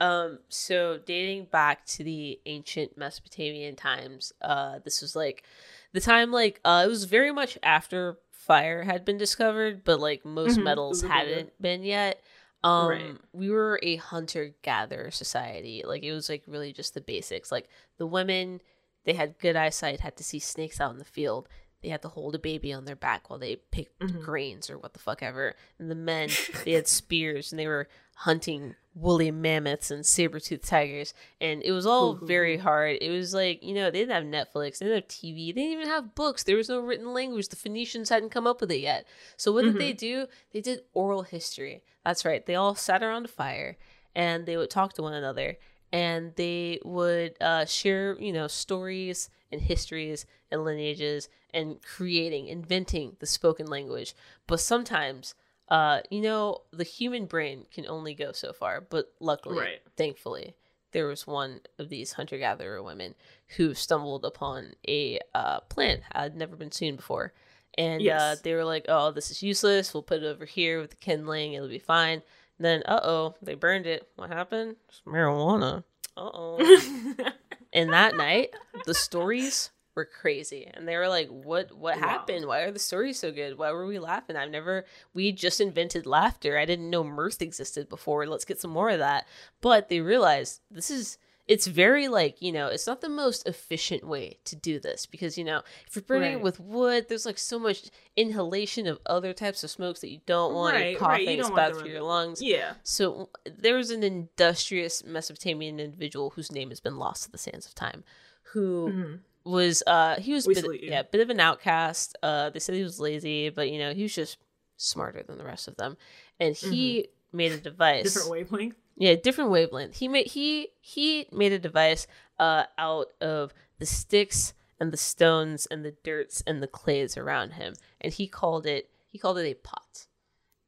Um. So dating back to the ancient Mesopotamian times, uh, this was like the time like uh, it was very much after fire had been discovered, but like most Mhm. metals Ooh, yeah, yeah. hadn't been yet. Um, Right. we were a hunter gatherer society. Like it was like really just the basics. Like the women, they had good eyesight, had to see snakes out in the field. they had to hold a baby on their back while they picked Mhm. grains or what the fuck ever. And the men, they had spears and they were hunting woolly mammoths and saber-toothed tigers. And it was all ooh, very hard. It was like, you know, they didn't have Netflix, they didn't have TV, they didn't even have books. There was no written language. The Phoenicians hadn't come up with it yet. So what did they do? They did oral history. That's right. They all sat around a fire and they would talk to one another and they would uh, share, you know, stories and histories and lineages and creating, inventing the spoken language. But sometimes, uh, you know, the human brain can only go so far. But luckily, Right. thankfully, there was one of these hunter gatherer women who stumbled upon a uh, plant had never been seen before. And uh, they were like, oh, this is useless. We'll put it over here with the kindling. It'll be fine. then, uh oh, they burned it. What happened? It's marijuana. Uh oh. and that night, the stories were crazy. And they were like, what what Wow. happened? Why are the stories so good? Why were we laughing? I've never we just invented laughter. I didn't know mirth existed before. Let's get some more of that. But they realized this is it's very like, you know, it's not the most efficient way to do this because, you know, if you're burning it Right. with wood, there's like so much inhalation of other types of smokes that you don't want. Right, You're right, coughing, you it's bad for your lungs. yeah. So there was an industrious Mesopotamian individual whose name has been lost to the sands of time, who Mhm. Was uh he was bit, yeah bit of an outcast. Uh, they said he was lazy, but you know he was just smarter than the rest of them, and he made a device. Mm-hmm. Different wavelength. Yeah, different wavelength. He made he he made a device uh out of the sticks and the stones and the dirts and the clays around him, and he called it he called it a pot.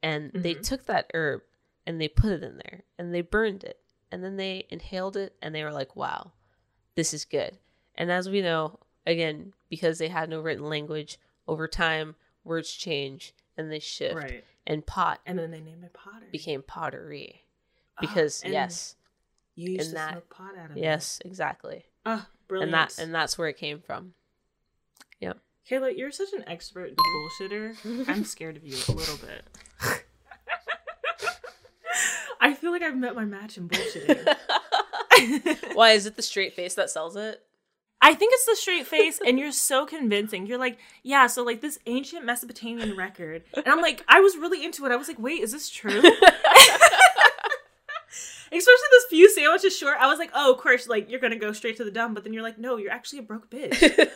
And they Mhm. took that herb and they put it in there and they burned it and then they inhaled it and they were like, "Wow, this is good." And as we know, again, because they had no written language, over time words change and they shift. Right. And pot And then they named it pottery. became pottery Ah, because yes, you used and to that- smoke pot out of it. yes, exactly. Ah, brilliant. And that and that's where it came from. Yep. Kayla, you're such an expert bullshitter. I'm scared of you a little bit. I feel like I've met my match in bullshitting. Why is it the straight face that sells it? I think it's the straight face, and you're so convincing. You're like, yeah, so like this ancient Mesopotamian record. And I'm like, I was really into it. I was like, wait, is this true? Especially this few sandwiches short. I was like, oh, of course, like you're gonna go straight to the dumb, but then you're like, no, you're actually a broke bitch.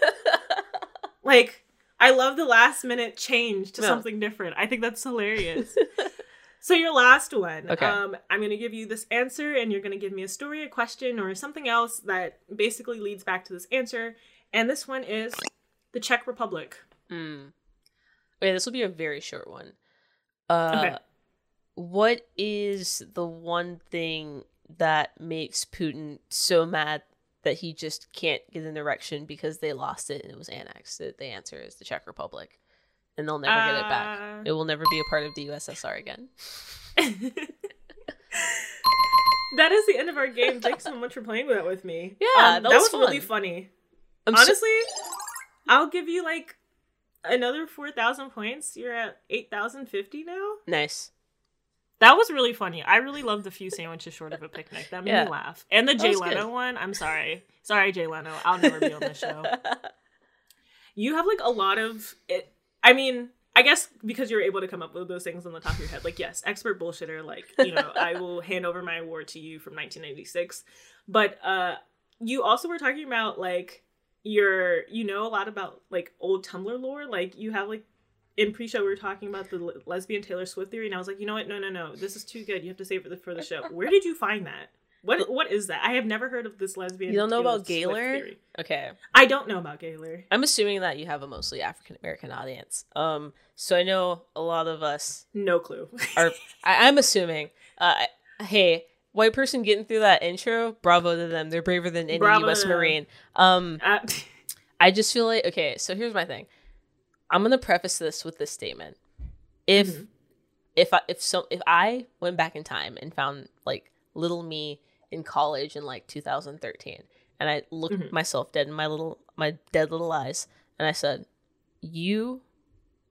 like, I love the last minute change to Yeah. something different. I think that's hilarious. so your last one. Okay. Um, I'm gonna give you this answer, and you're gonna give me a story, a question, or something else that basically leads back to this answer. And this one is the Czech Republic. Mm. Okay, this will be a very short one. Uh, Okay. What is the one thing that makes Putin so mad that he just can't get an erection because they lost it and it was annexed? The, the answer is the Czech Republic. And they'll never get it back. Uh, It will never be a part of the USSR again. that is the end of our game. Thanks so much for playing with that with me. Yeah, Um, that was really fun. funny. I'm so- Honestly, I'll give you like another four thousand points. You're at eight thousand fifty now. nice. That was really funny. I really loved the few sandwiches short of a picnic. That made Yeah. me laugh. And the That Jay Leno good. one. I'm sorry. Sorry, Jay Leno. I'll never be on the show. You have like a lot of it. I mean, I guess because you're able to come up with those things on the top of your head. Like, yes, expert bullshitter. Like, you know, I will hand over my award to you from 1996. But uh you also were talking about like your you know a lot about like old Tumblr lore. Like you have like in pre-show we were talking about the lesbian Taylor Swift theory, and I was like, you know what? No, no, no. This is too good. You have to save it for the show. Where did you find that? What what is that? I have never heard of this lesbian. You don't know Taylor about Gaylor? Okay. I don't know about Gaylor. I'm assuming that you have a mostly African American audience. Um, so I know a lot of us No clue. are. I, I'm assuming. Uh, hey, white person getting through that intro, bravo to them. They're braver than any Bravo U.S. Marine. Um, Uh, I just feel like okay. So here's my thing. I'm gonna preface this with this statement. If Mhm. if I if so if I went back in time and found like little me in college in like 2013, and I looked Mhm. myself dead in my little my dead little eyes, and I said, "You,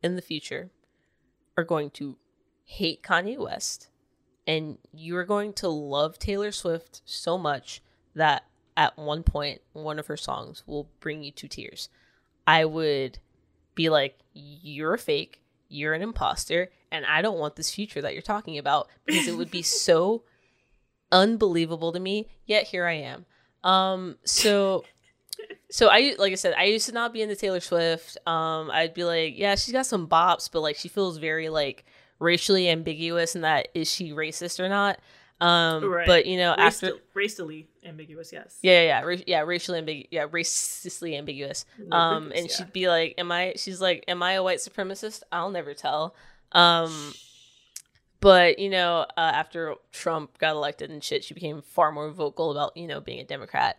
in the future, are going to hate Kanye West, and you are going to love Taylor Swift so much that at one point one of her songs will bring you to tears." I would be like, "You're a fake. You're an imposter, and I don't want this future that you're talking about because it would be so unbelievable to me." Yet here I am. Um, so so I like I said, I used to not be into Taylor Swift. Um, I'd be like, yeah, she's got some bops, but like she feels very like racially ambiguous in that is she racist or not. Um, Right. but you know, after Racial- racially ambiguous, yes. yeah, yeah, yeah, ra- yeah, racially ambiguous, yeah, racistly ambiguous. Um, and yeah. she'd be like, "Am I?" She's like, "Am I a white supremacist?" I'll never tell. Um, but you know, uh, after Trump got elected and shit, she became far more vocal about you know being a Democrat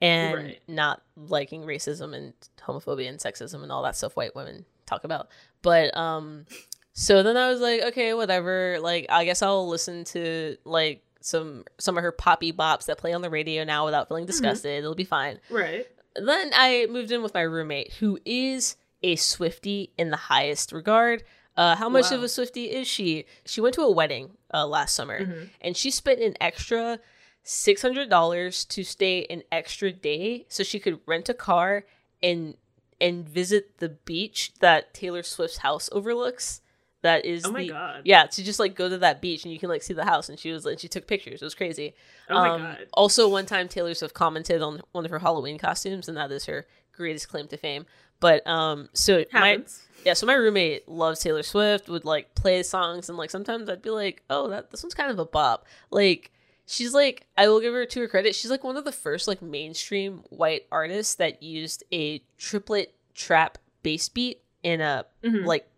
and Right. not liking racism and homophobia and sexism and all that stuff white women talk about. But um, so then I was like, okay, whatever. Like, I guess I'll listen to like some some of her poppy bops that play on the radio now without feeling disgusted. It'll be fine Right. then I moved in with my roommate, who is a Swifty in the highest regard. Uh, how much of a Swifty is she? She went to a wedding uh, last summer, Mhm. and she spent an extra six hundred dollars to stay an extra day, so she could rent a car and and visit the beach that Taylor Swift's house overlooks. That is Oh my the God. yeah to just like go to that beach and you can like see the house. And she was and she took pictures. It was crazy. Oh my Um, god. Also, one time Taylor Swift commented on one of her Halloween costumes, and that is her greatest claim to fame. But um, so my yeah, so my roommate loves Taylor Swift, would like play songs, and like sometimes I'd be like, oh, that this one's kind of a bop. Like she's like, I will give her to her credit, she's like one of the first like mainstream white artists that used a triplet trap bass beat in a Mhm. like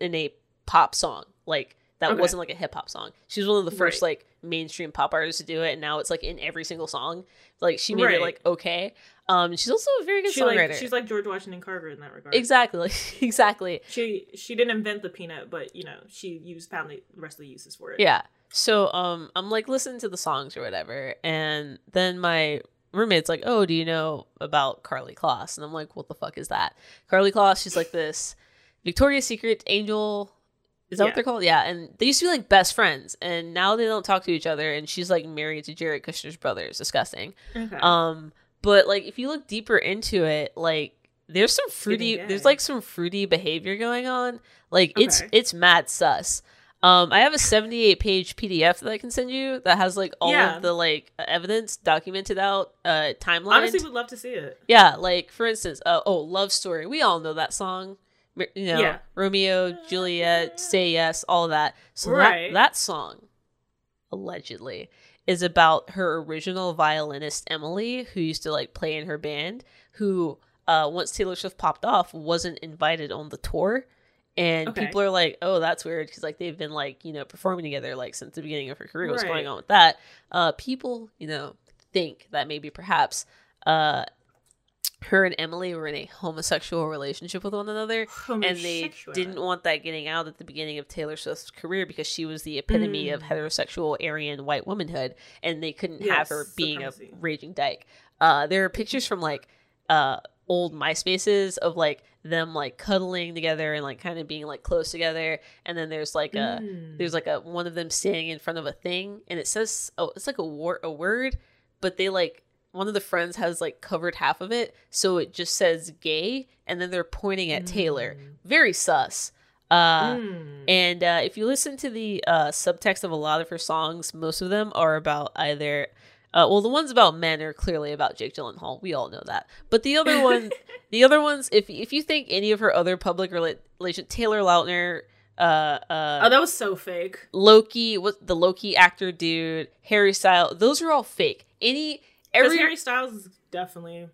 in a pop song like that Okay. wasn't like a hip hop song she was one of the first Right. like mainstream pop artists to do it and now it's like in every single song like she made it like okay um she's also a very good She songwriter. like she's like George Washington Carver in that regard. exactly exactly. She she didn't invent the peanut, but you know she used found the rest of the uses for it. yeah. So um i'm like listening to the songs or whatever and then my roommate's like oh do you know about Karlie Kloss? And i'm like what the fuck is that? Karlie Kloss she's like this victoria's secret angel. Is that Yeah. what they're called? Yeah and they used to be like best friends and now they don't talk to each other and she's like married to jared kushner's brother it's disgusting. Okay. um but like if you look deeper into it like there's some fruity there's like some fruity behavior going on like it's Okay. it's mad sus um i have a 78 page pdf that i can send you that has like all Yeah. of the like evidence documented out uh timeline Honestly, would love to see it. yeah like for instance uh, oh love story we all know that song you know Yeah. romeo juliet say yes all that so Right. that that song allegedly is about her original violinist Emily, who used to like play in her band, who uh once Taylor Swift popped off wasn't invited on the tour. And Okay. people are like, "Oh, that's weird," because like they've been like you know performing together like since the beginning of her career. What's going on with that? Uh, people you know think that maybe perhaps uh her and Emily were in a homosexual relationship with one another, and they didn't want that getting out at the beginning of Taylor Swift's career because she was the epitome of Mm. heterosexual Aryan white womanhood, and they couldn't have her being supremacy. a raging dyke. Uh, there are pictures from like uh old MySpaces of like them like cuddling together and like kind of being like close together, and then there's like a Mm. there's like a one of them standing in front of a thing, and it says oh it's like a war a word, but they like one of the friends has like covered half of it, so it just says gay, and then they're pointing at Taylor. Very sus. Uh, Mm. and uh, if you listen to the uh, subtext of a lot of her songs, most of them are about either. Uh, well, the ones about men are clearly about Jake Gyllenhaal. We all know that. But the other one, the other ones, if if you think any of her other public rela- relation, Taylor Lautner, uh, uh, oh, that was so fake. Loki, what the Loki actor dude, Harry Styles, those are all fake. Any every Harry Styles is definitely,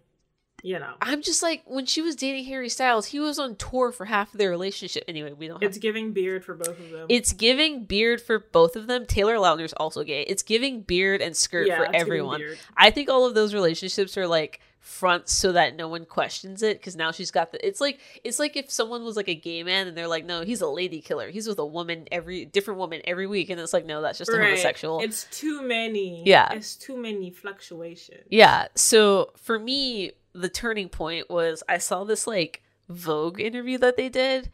you know, I'm just like when she was dating Harry Styles, he was on tour for half of their relationship. Anyway, we don't have it's giving beard for both of them. It's giving beard for both of them. Taylor Lautner's also gay. It's giving beard and skirt Yeah, for everyone. I think all of those relationships are like fronts so that no one questions it because now she's got the it's like it's like if someone was like a gay man and they're like no he's a lady killer he's with a woman every different woman every week and it's like no that's just a homosexual It's too many. Yeah. It's too many fluctuations. Yeah. So for me, the turning point was I saw this like Vogue interview that they did,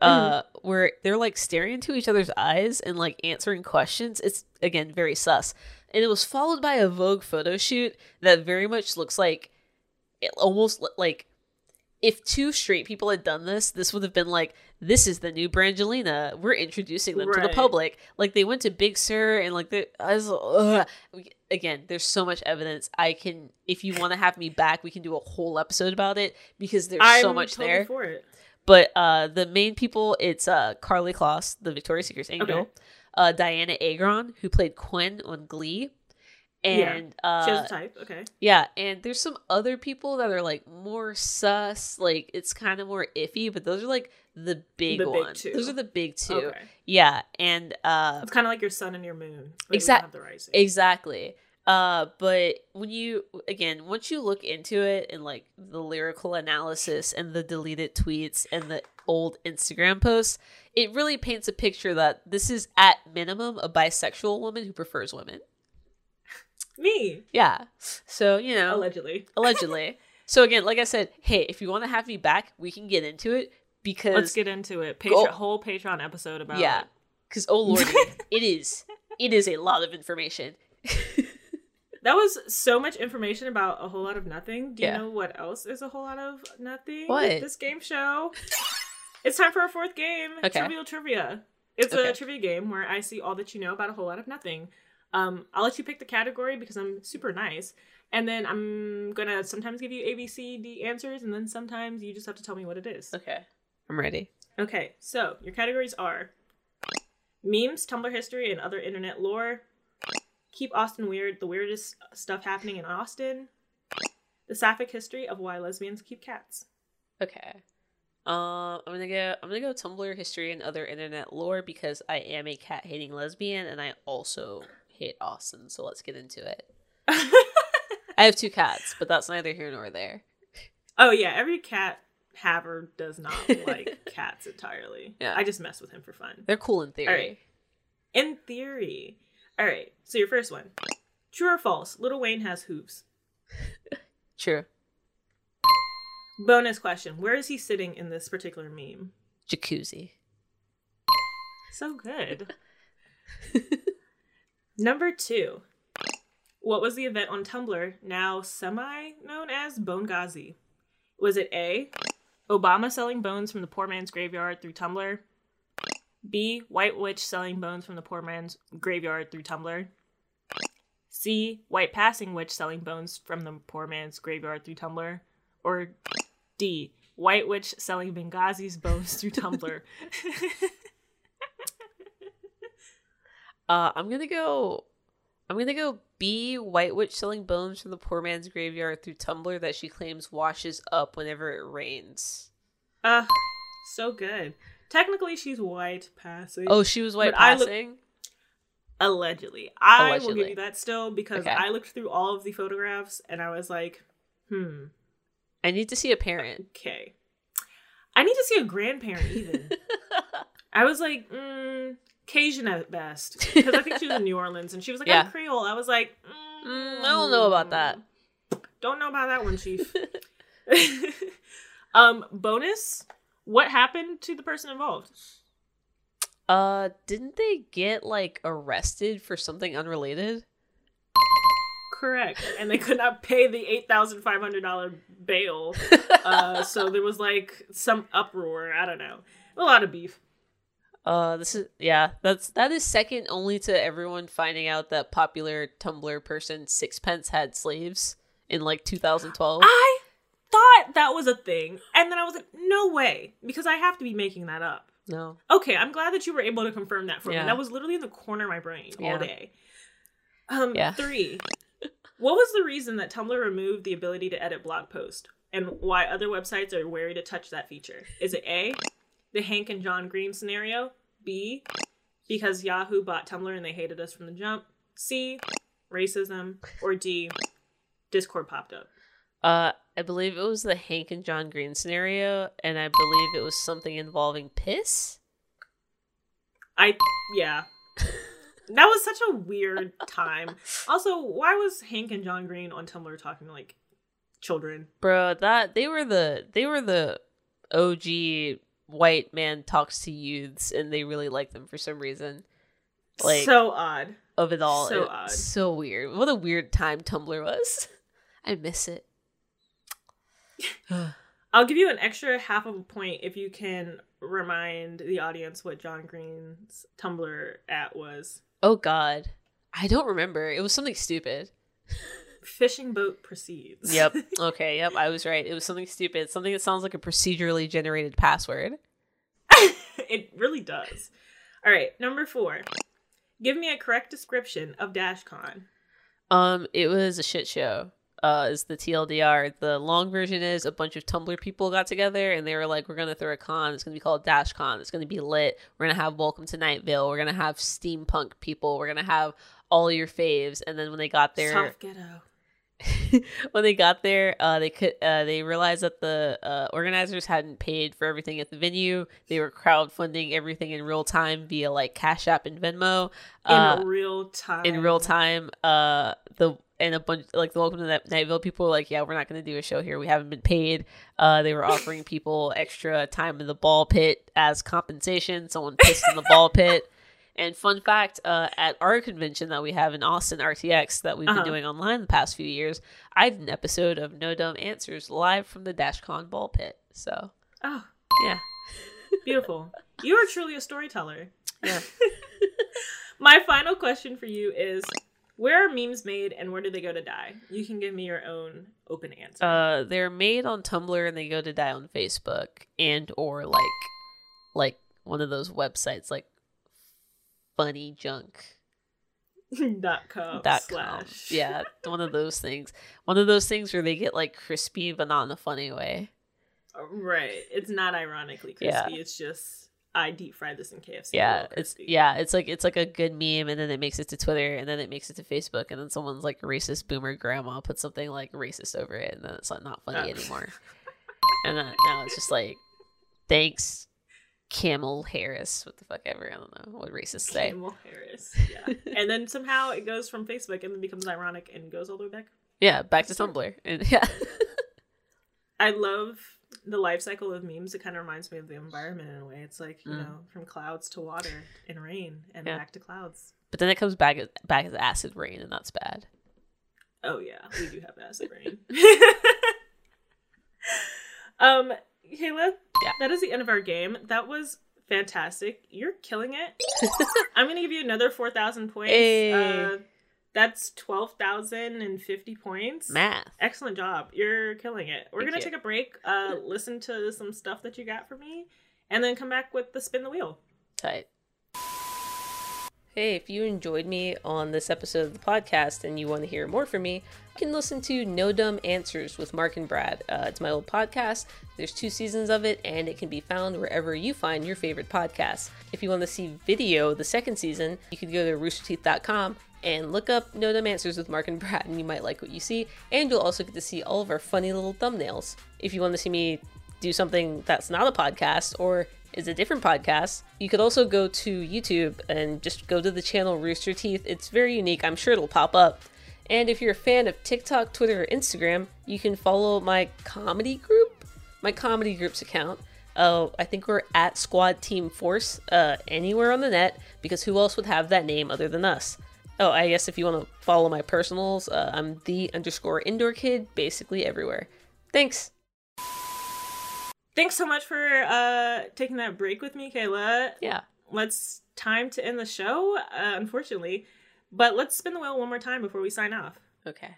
uh, where they're like staring into each other's eyes and like answering questions. It's again very sus. And it was followed by a Vogue photo shoot that very much looks like almost like if two straight people had done this, this would have been like, this is the new Brangelina. We're introducing them to the public. Like they went to Big Sur and like the I was ugh. again. There's so much evidence. I can if you want to have me back, we can do a whole episode about it because there's so I'm much totally there. for it. But uh, the main people, it's uh, Karlie Kloss, the Victoria's Secret angel, Okay. uh, Dianna Agron, who played Quinn on Glee, Yeah. and She has uh, a type. Okay. yeah, and there's some other people that are like more sus, like it's kind of more iffy, but those are like the big The big ones. two. Those are the big two. Okay. Yeah, and uh, It's kind of like your sun and your moon. but we don't Exact- have the rising. Exactly. Uh, but when you again, once you look into it and like the lyrical analysis and the deleted tweets and the old Instagram posts, it really paints a picture that this is at minimum a bisexual woman who prefers women. Me, Yeah. So, you know, allegedly. allegedly. So again, like I said, hey, if you want to have me back, we can get into it because Let's get into it. Go- Patreon, whole Patreon episode about yeah, it. because oh lordy, it is it is a lot of information. That was so much information about a whole lot of nothing. Do you Yeah. know what else is a whole lot of nothing? What? This game show. it's time for our fourth game, Okay. Trivial Trivia. It's Okay. a trivia game where I see all that you know about a whole lot of nothing. Um, I'll let you pick the category because I'm super nice. And then I'm gonna sometimes give you A, B, C, D answers, and then sometimes you just have to tell me what it is. Okay, I'm ready. Okay, so your categories are memes, Tumblr history, and other internet lore. Keep Austin weird, the weirdest stuff happening in Austin. The sapphic history of why lesbians keep cats. Okay. Um, I'm gonna go. I'm gonna go Tumblr history and other internet lore because I am a cat hating lesbian and I also hate Austin. So let's get into it. I have two cats, but that's neither here nor there. oh yeah, every cat haver does not like cats entirely. Yeah. I just mess with him for fun. They're cool in theory. Alright. In theory. Alright, so your first one. True or false? Little Wayne has hooves. True. Bonus question. Where is he sitting in this particular meme? Jacuzzi. So good. Number two. What was the event on Tumblr, now semi known as Bonghazi? Was it A. Obama selling bones from the poor man's graveyard through Tumblr? B. White witch selling bones from the poor man's graveyard through Tumblr? C. White passing witch selling bones from the poor man's graveyard through Tumblr? Or D. White witch selling Benghazi's bones through Tumblr? Uh, I'm gonna go. I'm gonna go B. White witch selling bones from the poor man's graveyard through Tumblr that she claims washes up whenever it rains. Uh, so good. Technically, she's white passing. Oh, she was white But I passing. allegedly. I will give you that still because Okay. I looked through all of the photographs and I was like, hmm, I need to see a parent. okay. I need to see a grandparent even. I was like, mm, Cajun at best because I think she was in New Orleans and she was like, Yeah. I'm Creole. I was like, mm, Mm, I don't know about that. Don't know about that one, Chief. um, bonus. What happened to the person involved? Uh, didn't they get like arrested for something unrelated? Correct. And they could not pay the eight thousand five hundred dollar bail. Uh, so there was like some uproar. I don't know. A lot of beef. Uh, this is yeah. That's that is second only to everyone finding out that popular Tumblr person Sixpence had slaves in like 2012. I thought that was a thing, and then I was like, no way, because I have to be making that up. No, Okay, I'm glad that you were able to confirm that for Yeah. me. That was literally in the corner of my brain Yeah. all day. Um, Yeah. three. what was the reason that Tumblr removed the ability to edit blog post, and why other websites are wary to touch that feature? Is it A, the Hank and John Green scenario? B, because Yahoo bought Tumblr and they hated us from the jump? C, racism? Or D, Discord popped up? uh, I believe it was the Hank and John Green scenario, and I believe it was something involving piss. I yeah. that was such a weird time. Also, why was Hank and John Green on Tumblr talking like children? Bro, that they were the they were the OG white man talks to youths, and they really like them for some reason. Like so odd. of it all, so It- odd. so weird. What a weird time Tumblr was. I miss it. I'll give you an extra half of a point if you can remind the audience what John Green's Tumblr at was. Oh God, I don't remember. It was something stupid. Fishing boat proceeds. Yep. Okay. Yep. I was right. It was something stupid. Something that sounds like a procedurally generated password. it really does. All right, number four. Give me a correct description of DashCon. Um, it was a shit show. Uh, is the TLDR. The long version is a bunch of Tumblr people got together and they were like, "We're gonna throw a con. It's gonna be called Dash Con. It's gonna be lit. We're gonna have Welcome to Night Vale. We're gonna have steampunk people. We're gonna have all your faves." And then when they got there, Soft ghetto. when they got there, uh, they could uh, they realized that the uh, organizers hadn't paid for everything at the venue. They were crowdfunding everything in real time via like Cash App and Venmo. In Uh, real time. in real time. Uh, the and a bunch like the Welcome to that Night Vale people were like, yeah, we're not going to do a show here. We haven't been paid. Uh, they were offering people extra time in the ball pit as compensation. Someone pissed in the ball pit. And fun fact, uh, at our convention that we have in Austin, RTX, that we've Uh-huh. been doing online the past few years, I did an episode of No Dumb Answers live from the DashCon ball pit. So Oh, yeah, beautiful. you are truly a storyteller. yeah. My final question for you is where are memes made and where do they go to die? You can give me your own open answer. Uh, they're made on Tumblr and they go to die on Facebook and or like like one of those websites like Funny Junk dot com dot slash com. Yeah, one of those things. One of those things where they get like crispy but not in a funny way. Oh, right. It's not ironically crispy. Yeah. It's just I deep fried this in KFC. Yeah, it's yeah, it's like it's like a good meme and then it makes it to Twitter and then it makes it to Facebook and then someone's like racist boomer grandma put something like racist over it and then it's like not funny Oh. anymore. and then, now it's just like thanks Camel Harris. What the fuck ever. I don't know what racists say. Camel Harris. Yeah. and then somehow it goes from Facebook and then becomes ironic and goes all the way back. Yeah, back to Tumblr. And yeah. I love the life cycle of memes. It kind of reminds me of the environment in a way. It's like, you Mm. know, from clouds to water and rain and Yeah. back to clouds. but then it comes back as, back as acid rain and that's bad. Oh yeah, we do have acid rain. um, Kayla, Yeah. that is the end of our game. That was fantastic. You're killing it. I'm gonna give you another four thousand points. Hey. Uh, that's twelve thousand and fifty points. Math. Excellent job. You're killing it. We're gonna you. take a break, uh, listen to some stuff that you got for me, and then come back with the spin the wheel. Tight. Hey, if you enjoyed me on this episode of the podcast and you want to hear more from me, you can listen to No Dumb Answers with Mark and Brad. Uh, it's my old podcast. There's two seasons of it, and it can be found wherever you find your favorite podcasts. If you want to see video, the second season, you can go to roosterteeth.com and look up No Dumb Answers with Mark and Brad, and you might like what you see. And you'll also get to see all of our funny little thumbnails. If you want to see me do something that's not a podcast or is a different podcast, you could also go to YouTube and just go to the channel Rooster Teeth. It's very unique. I'm sure it'll pop up. And if you're a fan of TikTok, Twitter, or Instagram, you can follow my comedy group, my comedy group's account. Uh, I think we're at Squad Team Force uh, anywhere on the net because who else would have that name other than us? Oh, I guess if you want to follow my personals, uh, I'm the underscore indoor kid basically everywhere. Thanks. Thanks so much for uh, taking that break with me, Kayla. Yeah. Let's time to end the show, uh, unfortunately. But let's spin the wheel one more time before we sign off. Okay.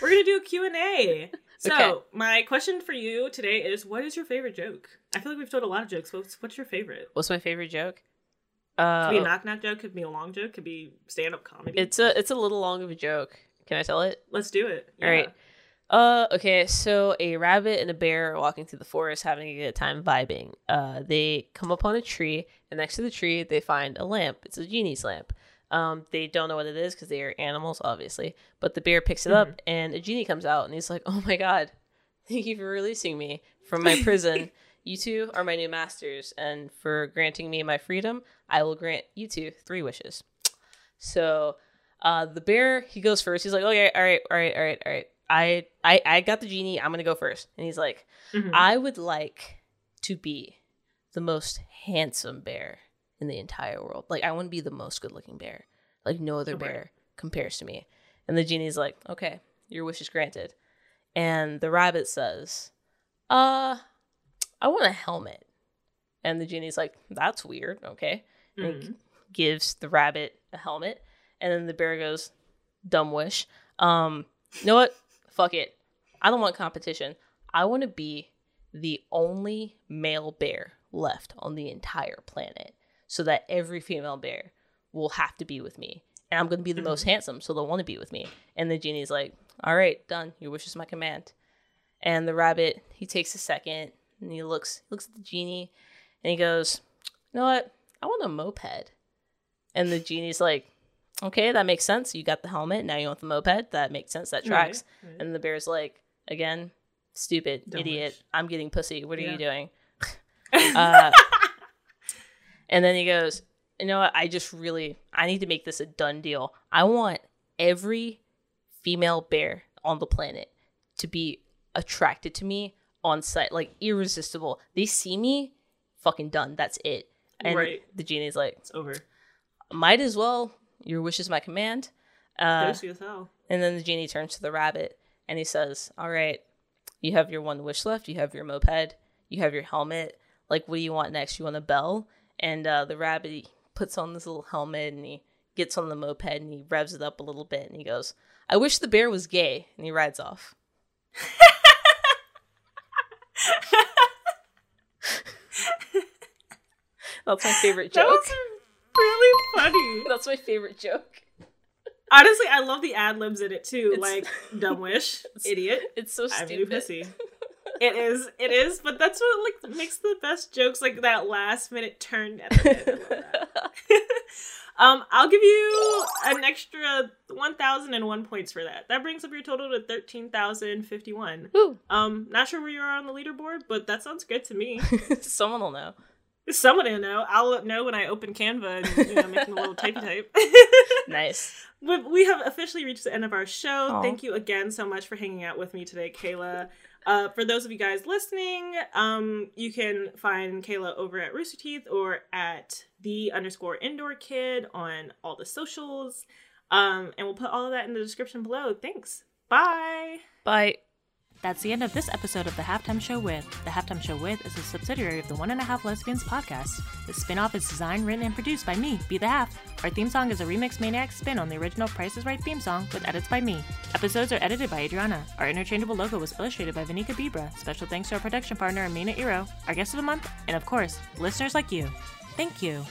We're gonna do a Q&A. So Okay. my question for you today is what is your favorite joke? I feel like we've told a lot of jokes. What's, what's your favorite? What's my favorite joke? Could Uh, be a knock knock joke, could be a long joke, could be stand up comedy. it's a it's a little long of a joke. Can I tell it? Let's do it. All right. Uh, okay. So a rabbit and a bear are walking through the forest, having a good time vibing. Uh, they come upon a tree, and next to the tree, they find a lamp. It's a genie's lamp. Um, they don't know what it is because they are animals, obviously. But the bear picks it up, and a genie comes out, and he's like, "Oh my god, thank you for releasing me from my prison. you two are my new masters, and for granting me my freedom, I will grant you two three wishes." So, uh, the bear he goes first. He's like, "Okay, all right, all right, all right, all right. I, I, I got the genie. I'm gonna go first. And he's like, Mhm. I would like to be the most handsome bear in the entire world. Like I want to be the most good looking bear. Like no other Okay. bear compares to me. And the genie's like, okay, your wish is granted. And the rabbit says, uh, I want a helmet. And the genie's like, that's weird. Okay. And Mhm. gives the rabbit a helmet. And then the bear goes, dumb wish. Um, you know what? Fuck it. I don't want competition. I want to be the only male bear left on the entire planet so that every female bear will have to be with me. And I'm going to be the most handsome, so they'll want to be with me. And the genie's like, all right, done. Your wish is my command. And the rabbit, he takes a second and he looks, looks at the genie and he goes, you know what? I want a moped. And the genie's like, okay, that makes sense. You got the helmet. Now you want the moped. That makes sense. That tracks. Right, right. And the bear's like, again, stupid, Dumb idiot. wish. I'm getting pussy. What are Yeah. you doing? uh, and then he goes, you know what? I just really, I need to make this a done deal. I want every female bear on the planet to be attracted to me on site, like irresistible. They see me, fucking done. That's it. And Right. the genie's like, It's over. might as well. Your wish is my command. Uh, as hell. and then the genie turns to the rabbit and he says, All right, you have your one wish left. You have your moped. You have your helmet. Like, what do you want next? You want a bell? And uh, the rabbit he puts on this little helmet and he gets on the moped and he revs it up a little bit and he goes, I wish the bear was gay. And he rides off. That's my favorite joke. That was really funny. That's my favorite joke. Honestly, I love the ad libs in it too. It's- like dumb wish, idiot. It's so I'm new stupid. pussy. It is, it is, but that's what like makes the best jokes. Like that last minute turn. At the end. I love that. um, I'll give you an extra one thousand and one points for that. That brings up your total to thirteen thousand fifty one. Woo. Um, not sure where you are on the leaderboard, but that sounds good to me. Someone will know. Someone will know. I'll know when I open Canva and you know making a little typey type. Nice. But we have officially reached the end of our show. Aw. Thank you again so much for hanging out with me today, Kayla. Uh, for those of you guys listening, um, you can find Kayla over at Rooster Teeth or at the underscore indoor kid on all the socials. Um, and we'll put all of that in the description below. Thanks. Bye. Bye. That's the end of this episode of The Halftime Show With. The Halftime Show With is a subsidiary of the One and a Half Lesbians podcast. The spin off is designed, written, and produced by me, Be the Half. Our theme song is a remix maniac spin on the original Price is Right theme song with edits by me. Episodes are edited by Adriana. Our interchangeable logo was illustrated by Vanika Bibra. Special thanks to our production partner, Amina Iro, our guest of the month, and of course, listeners like you. Thank you.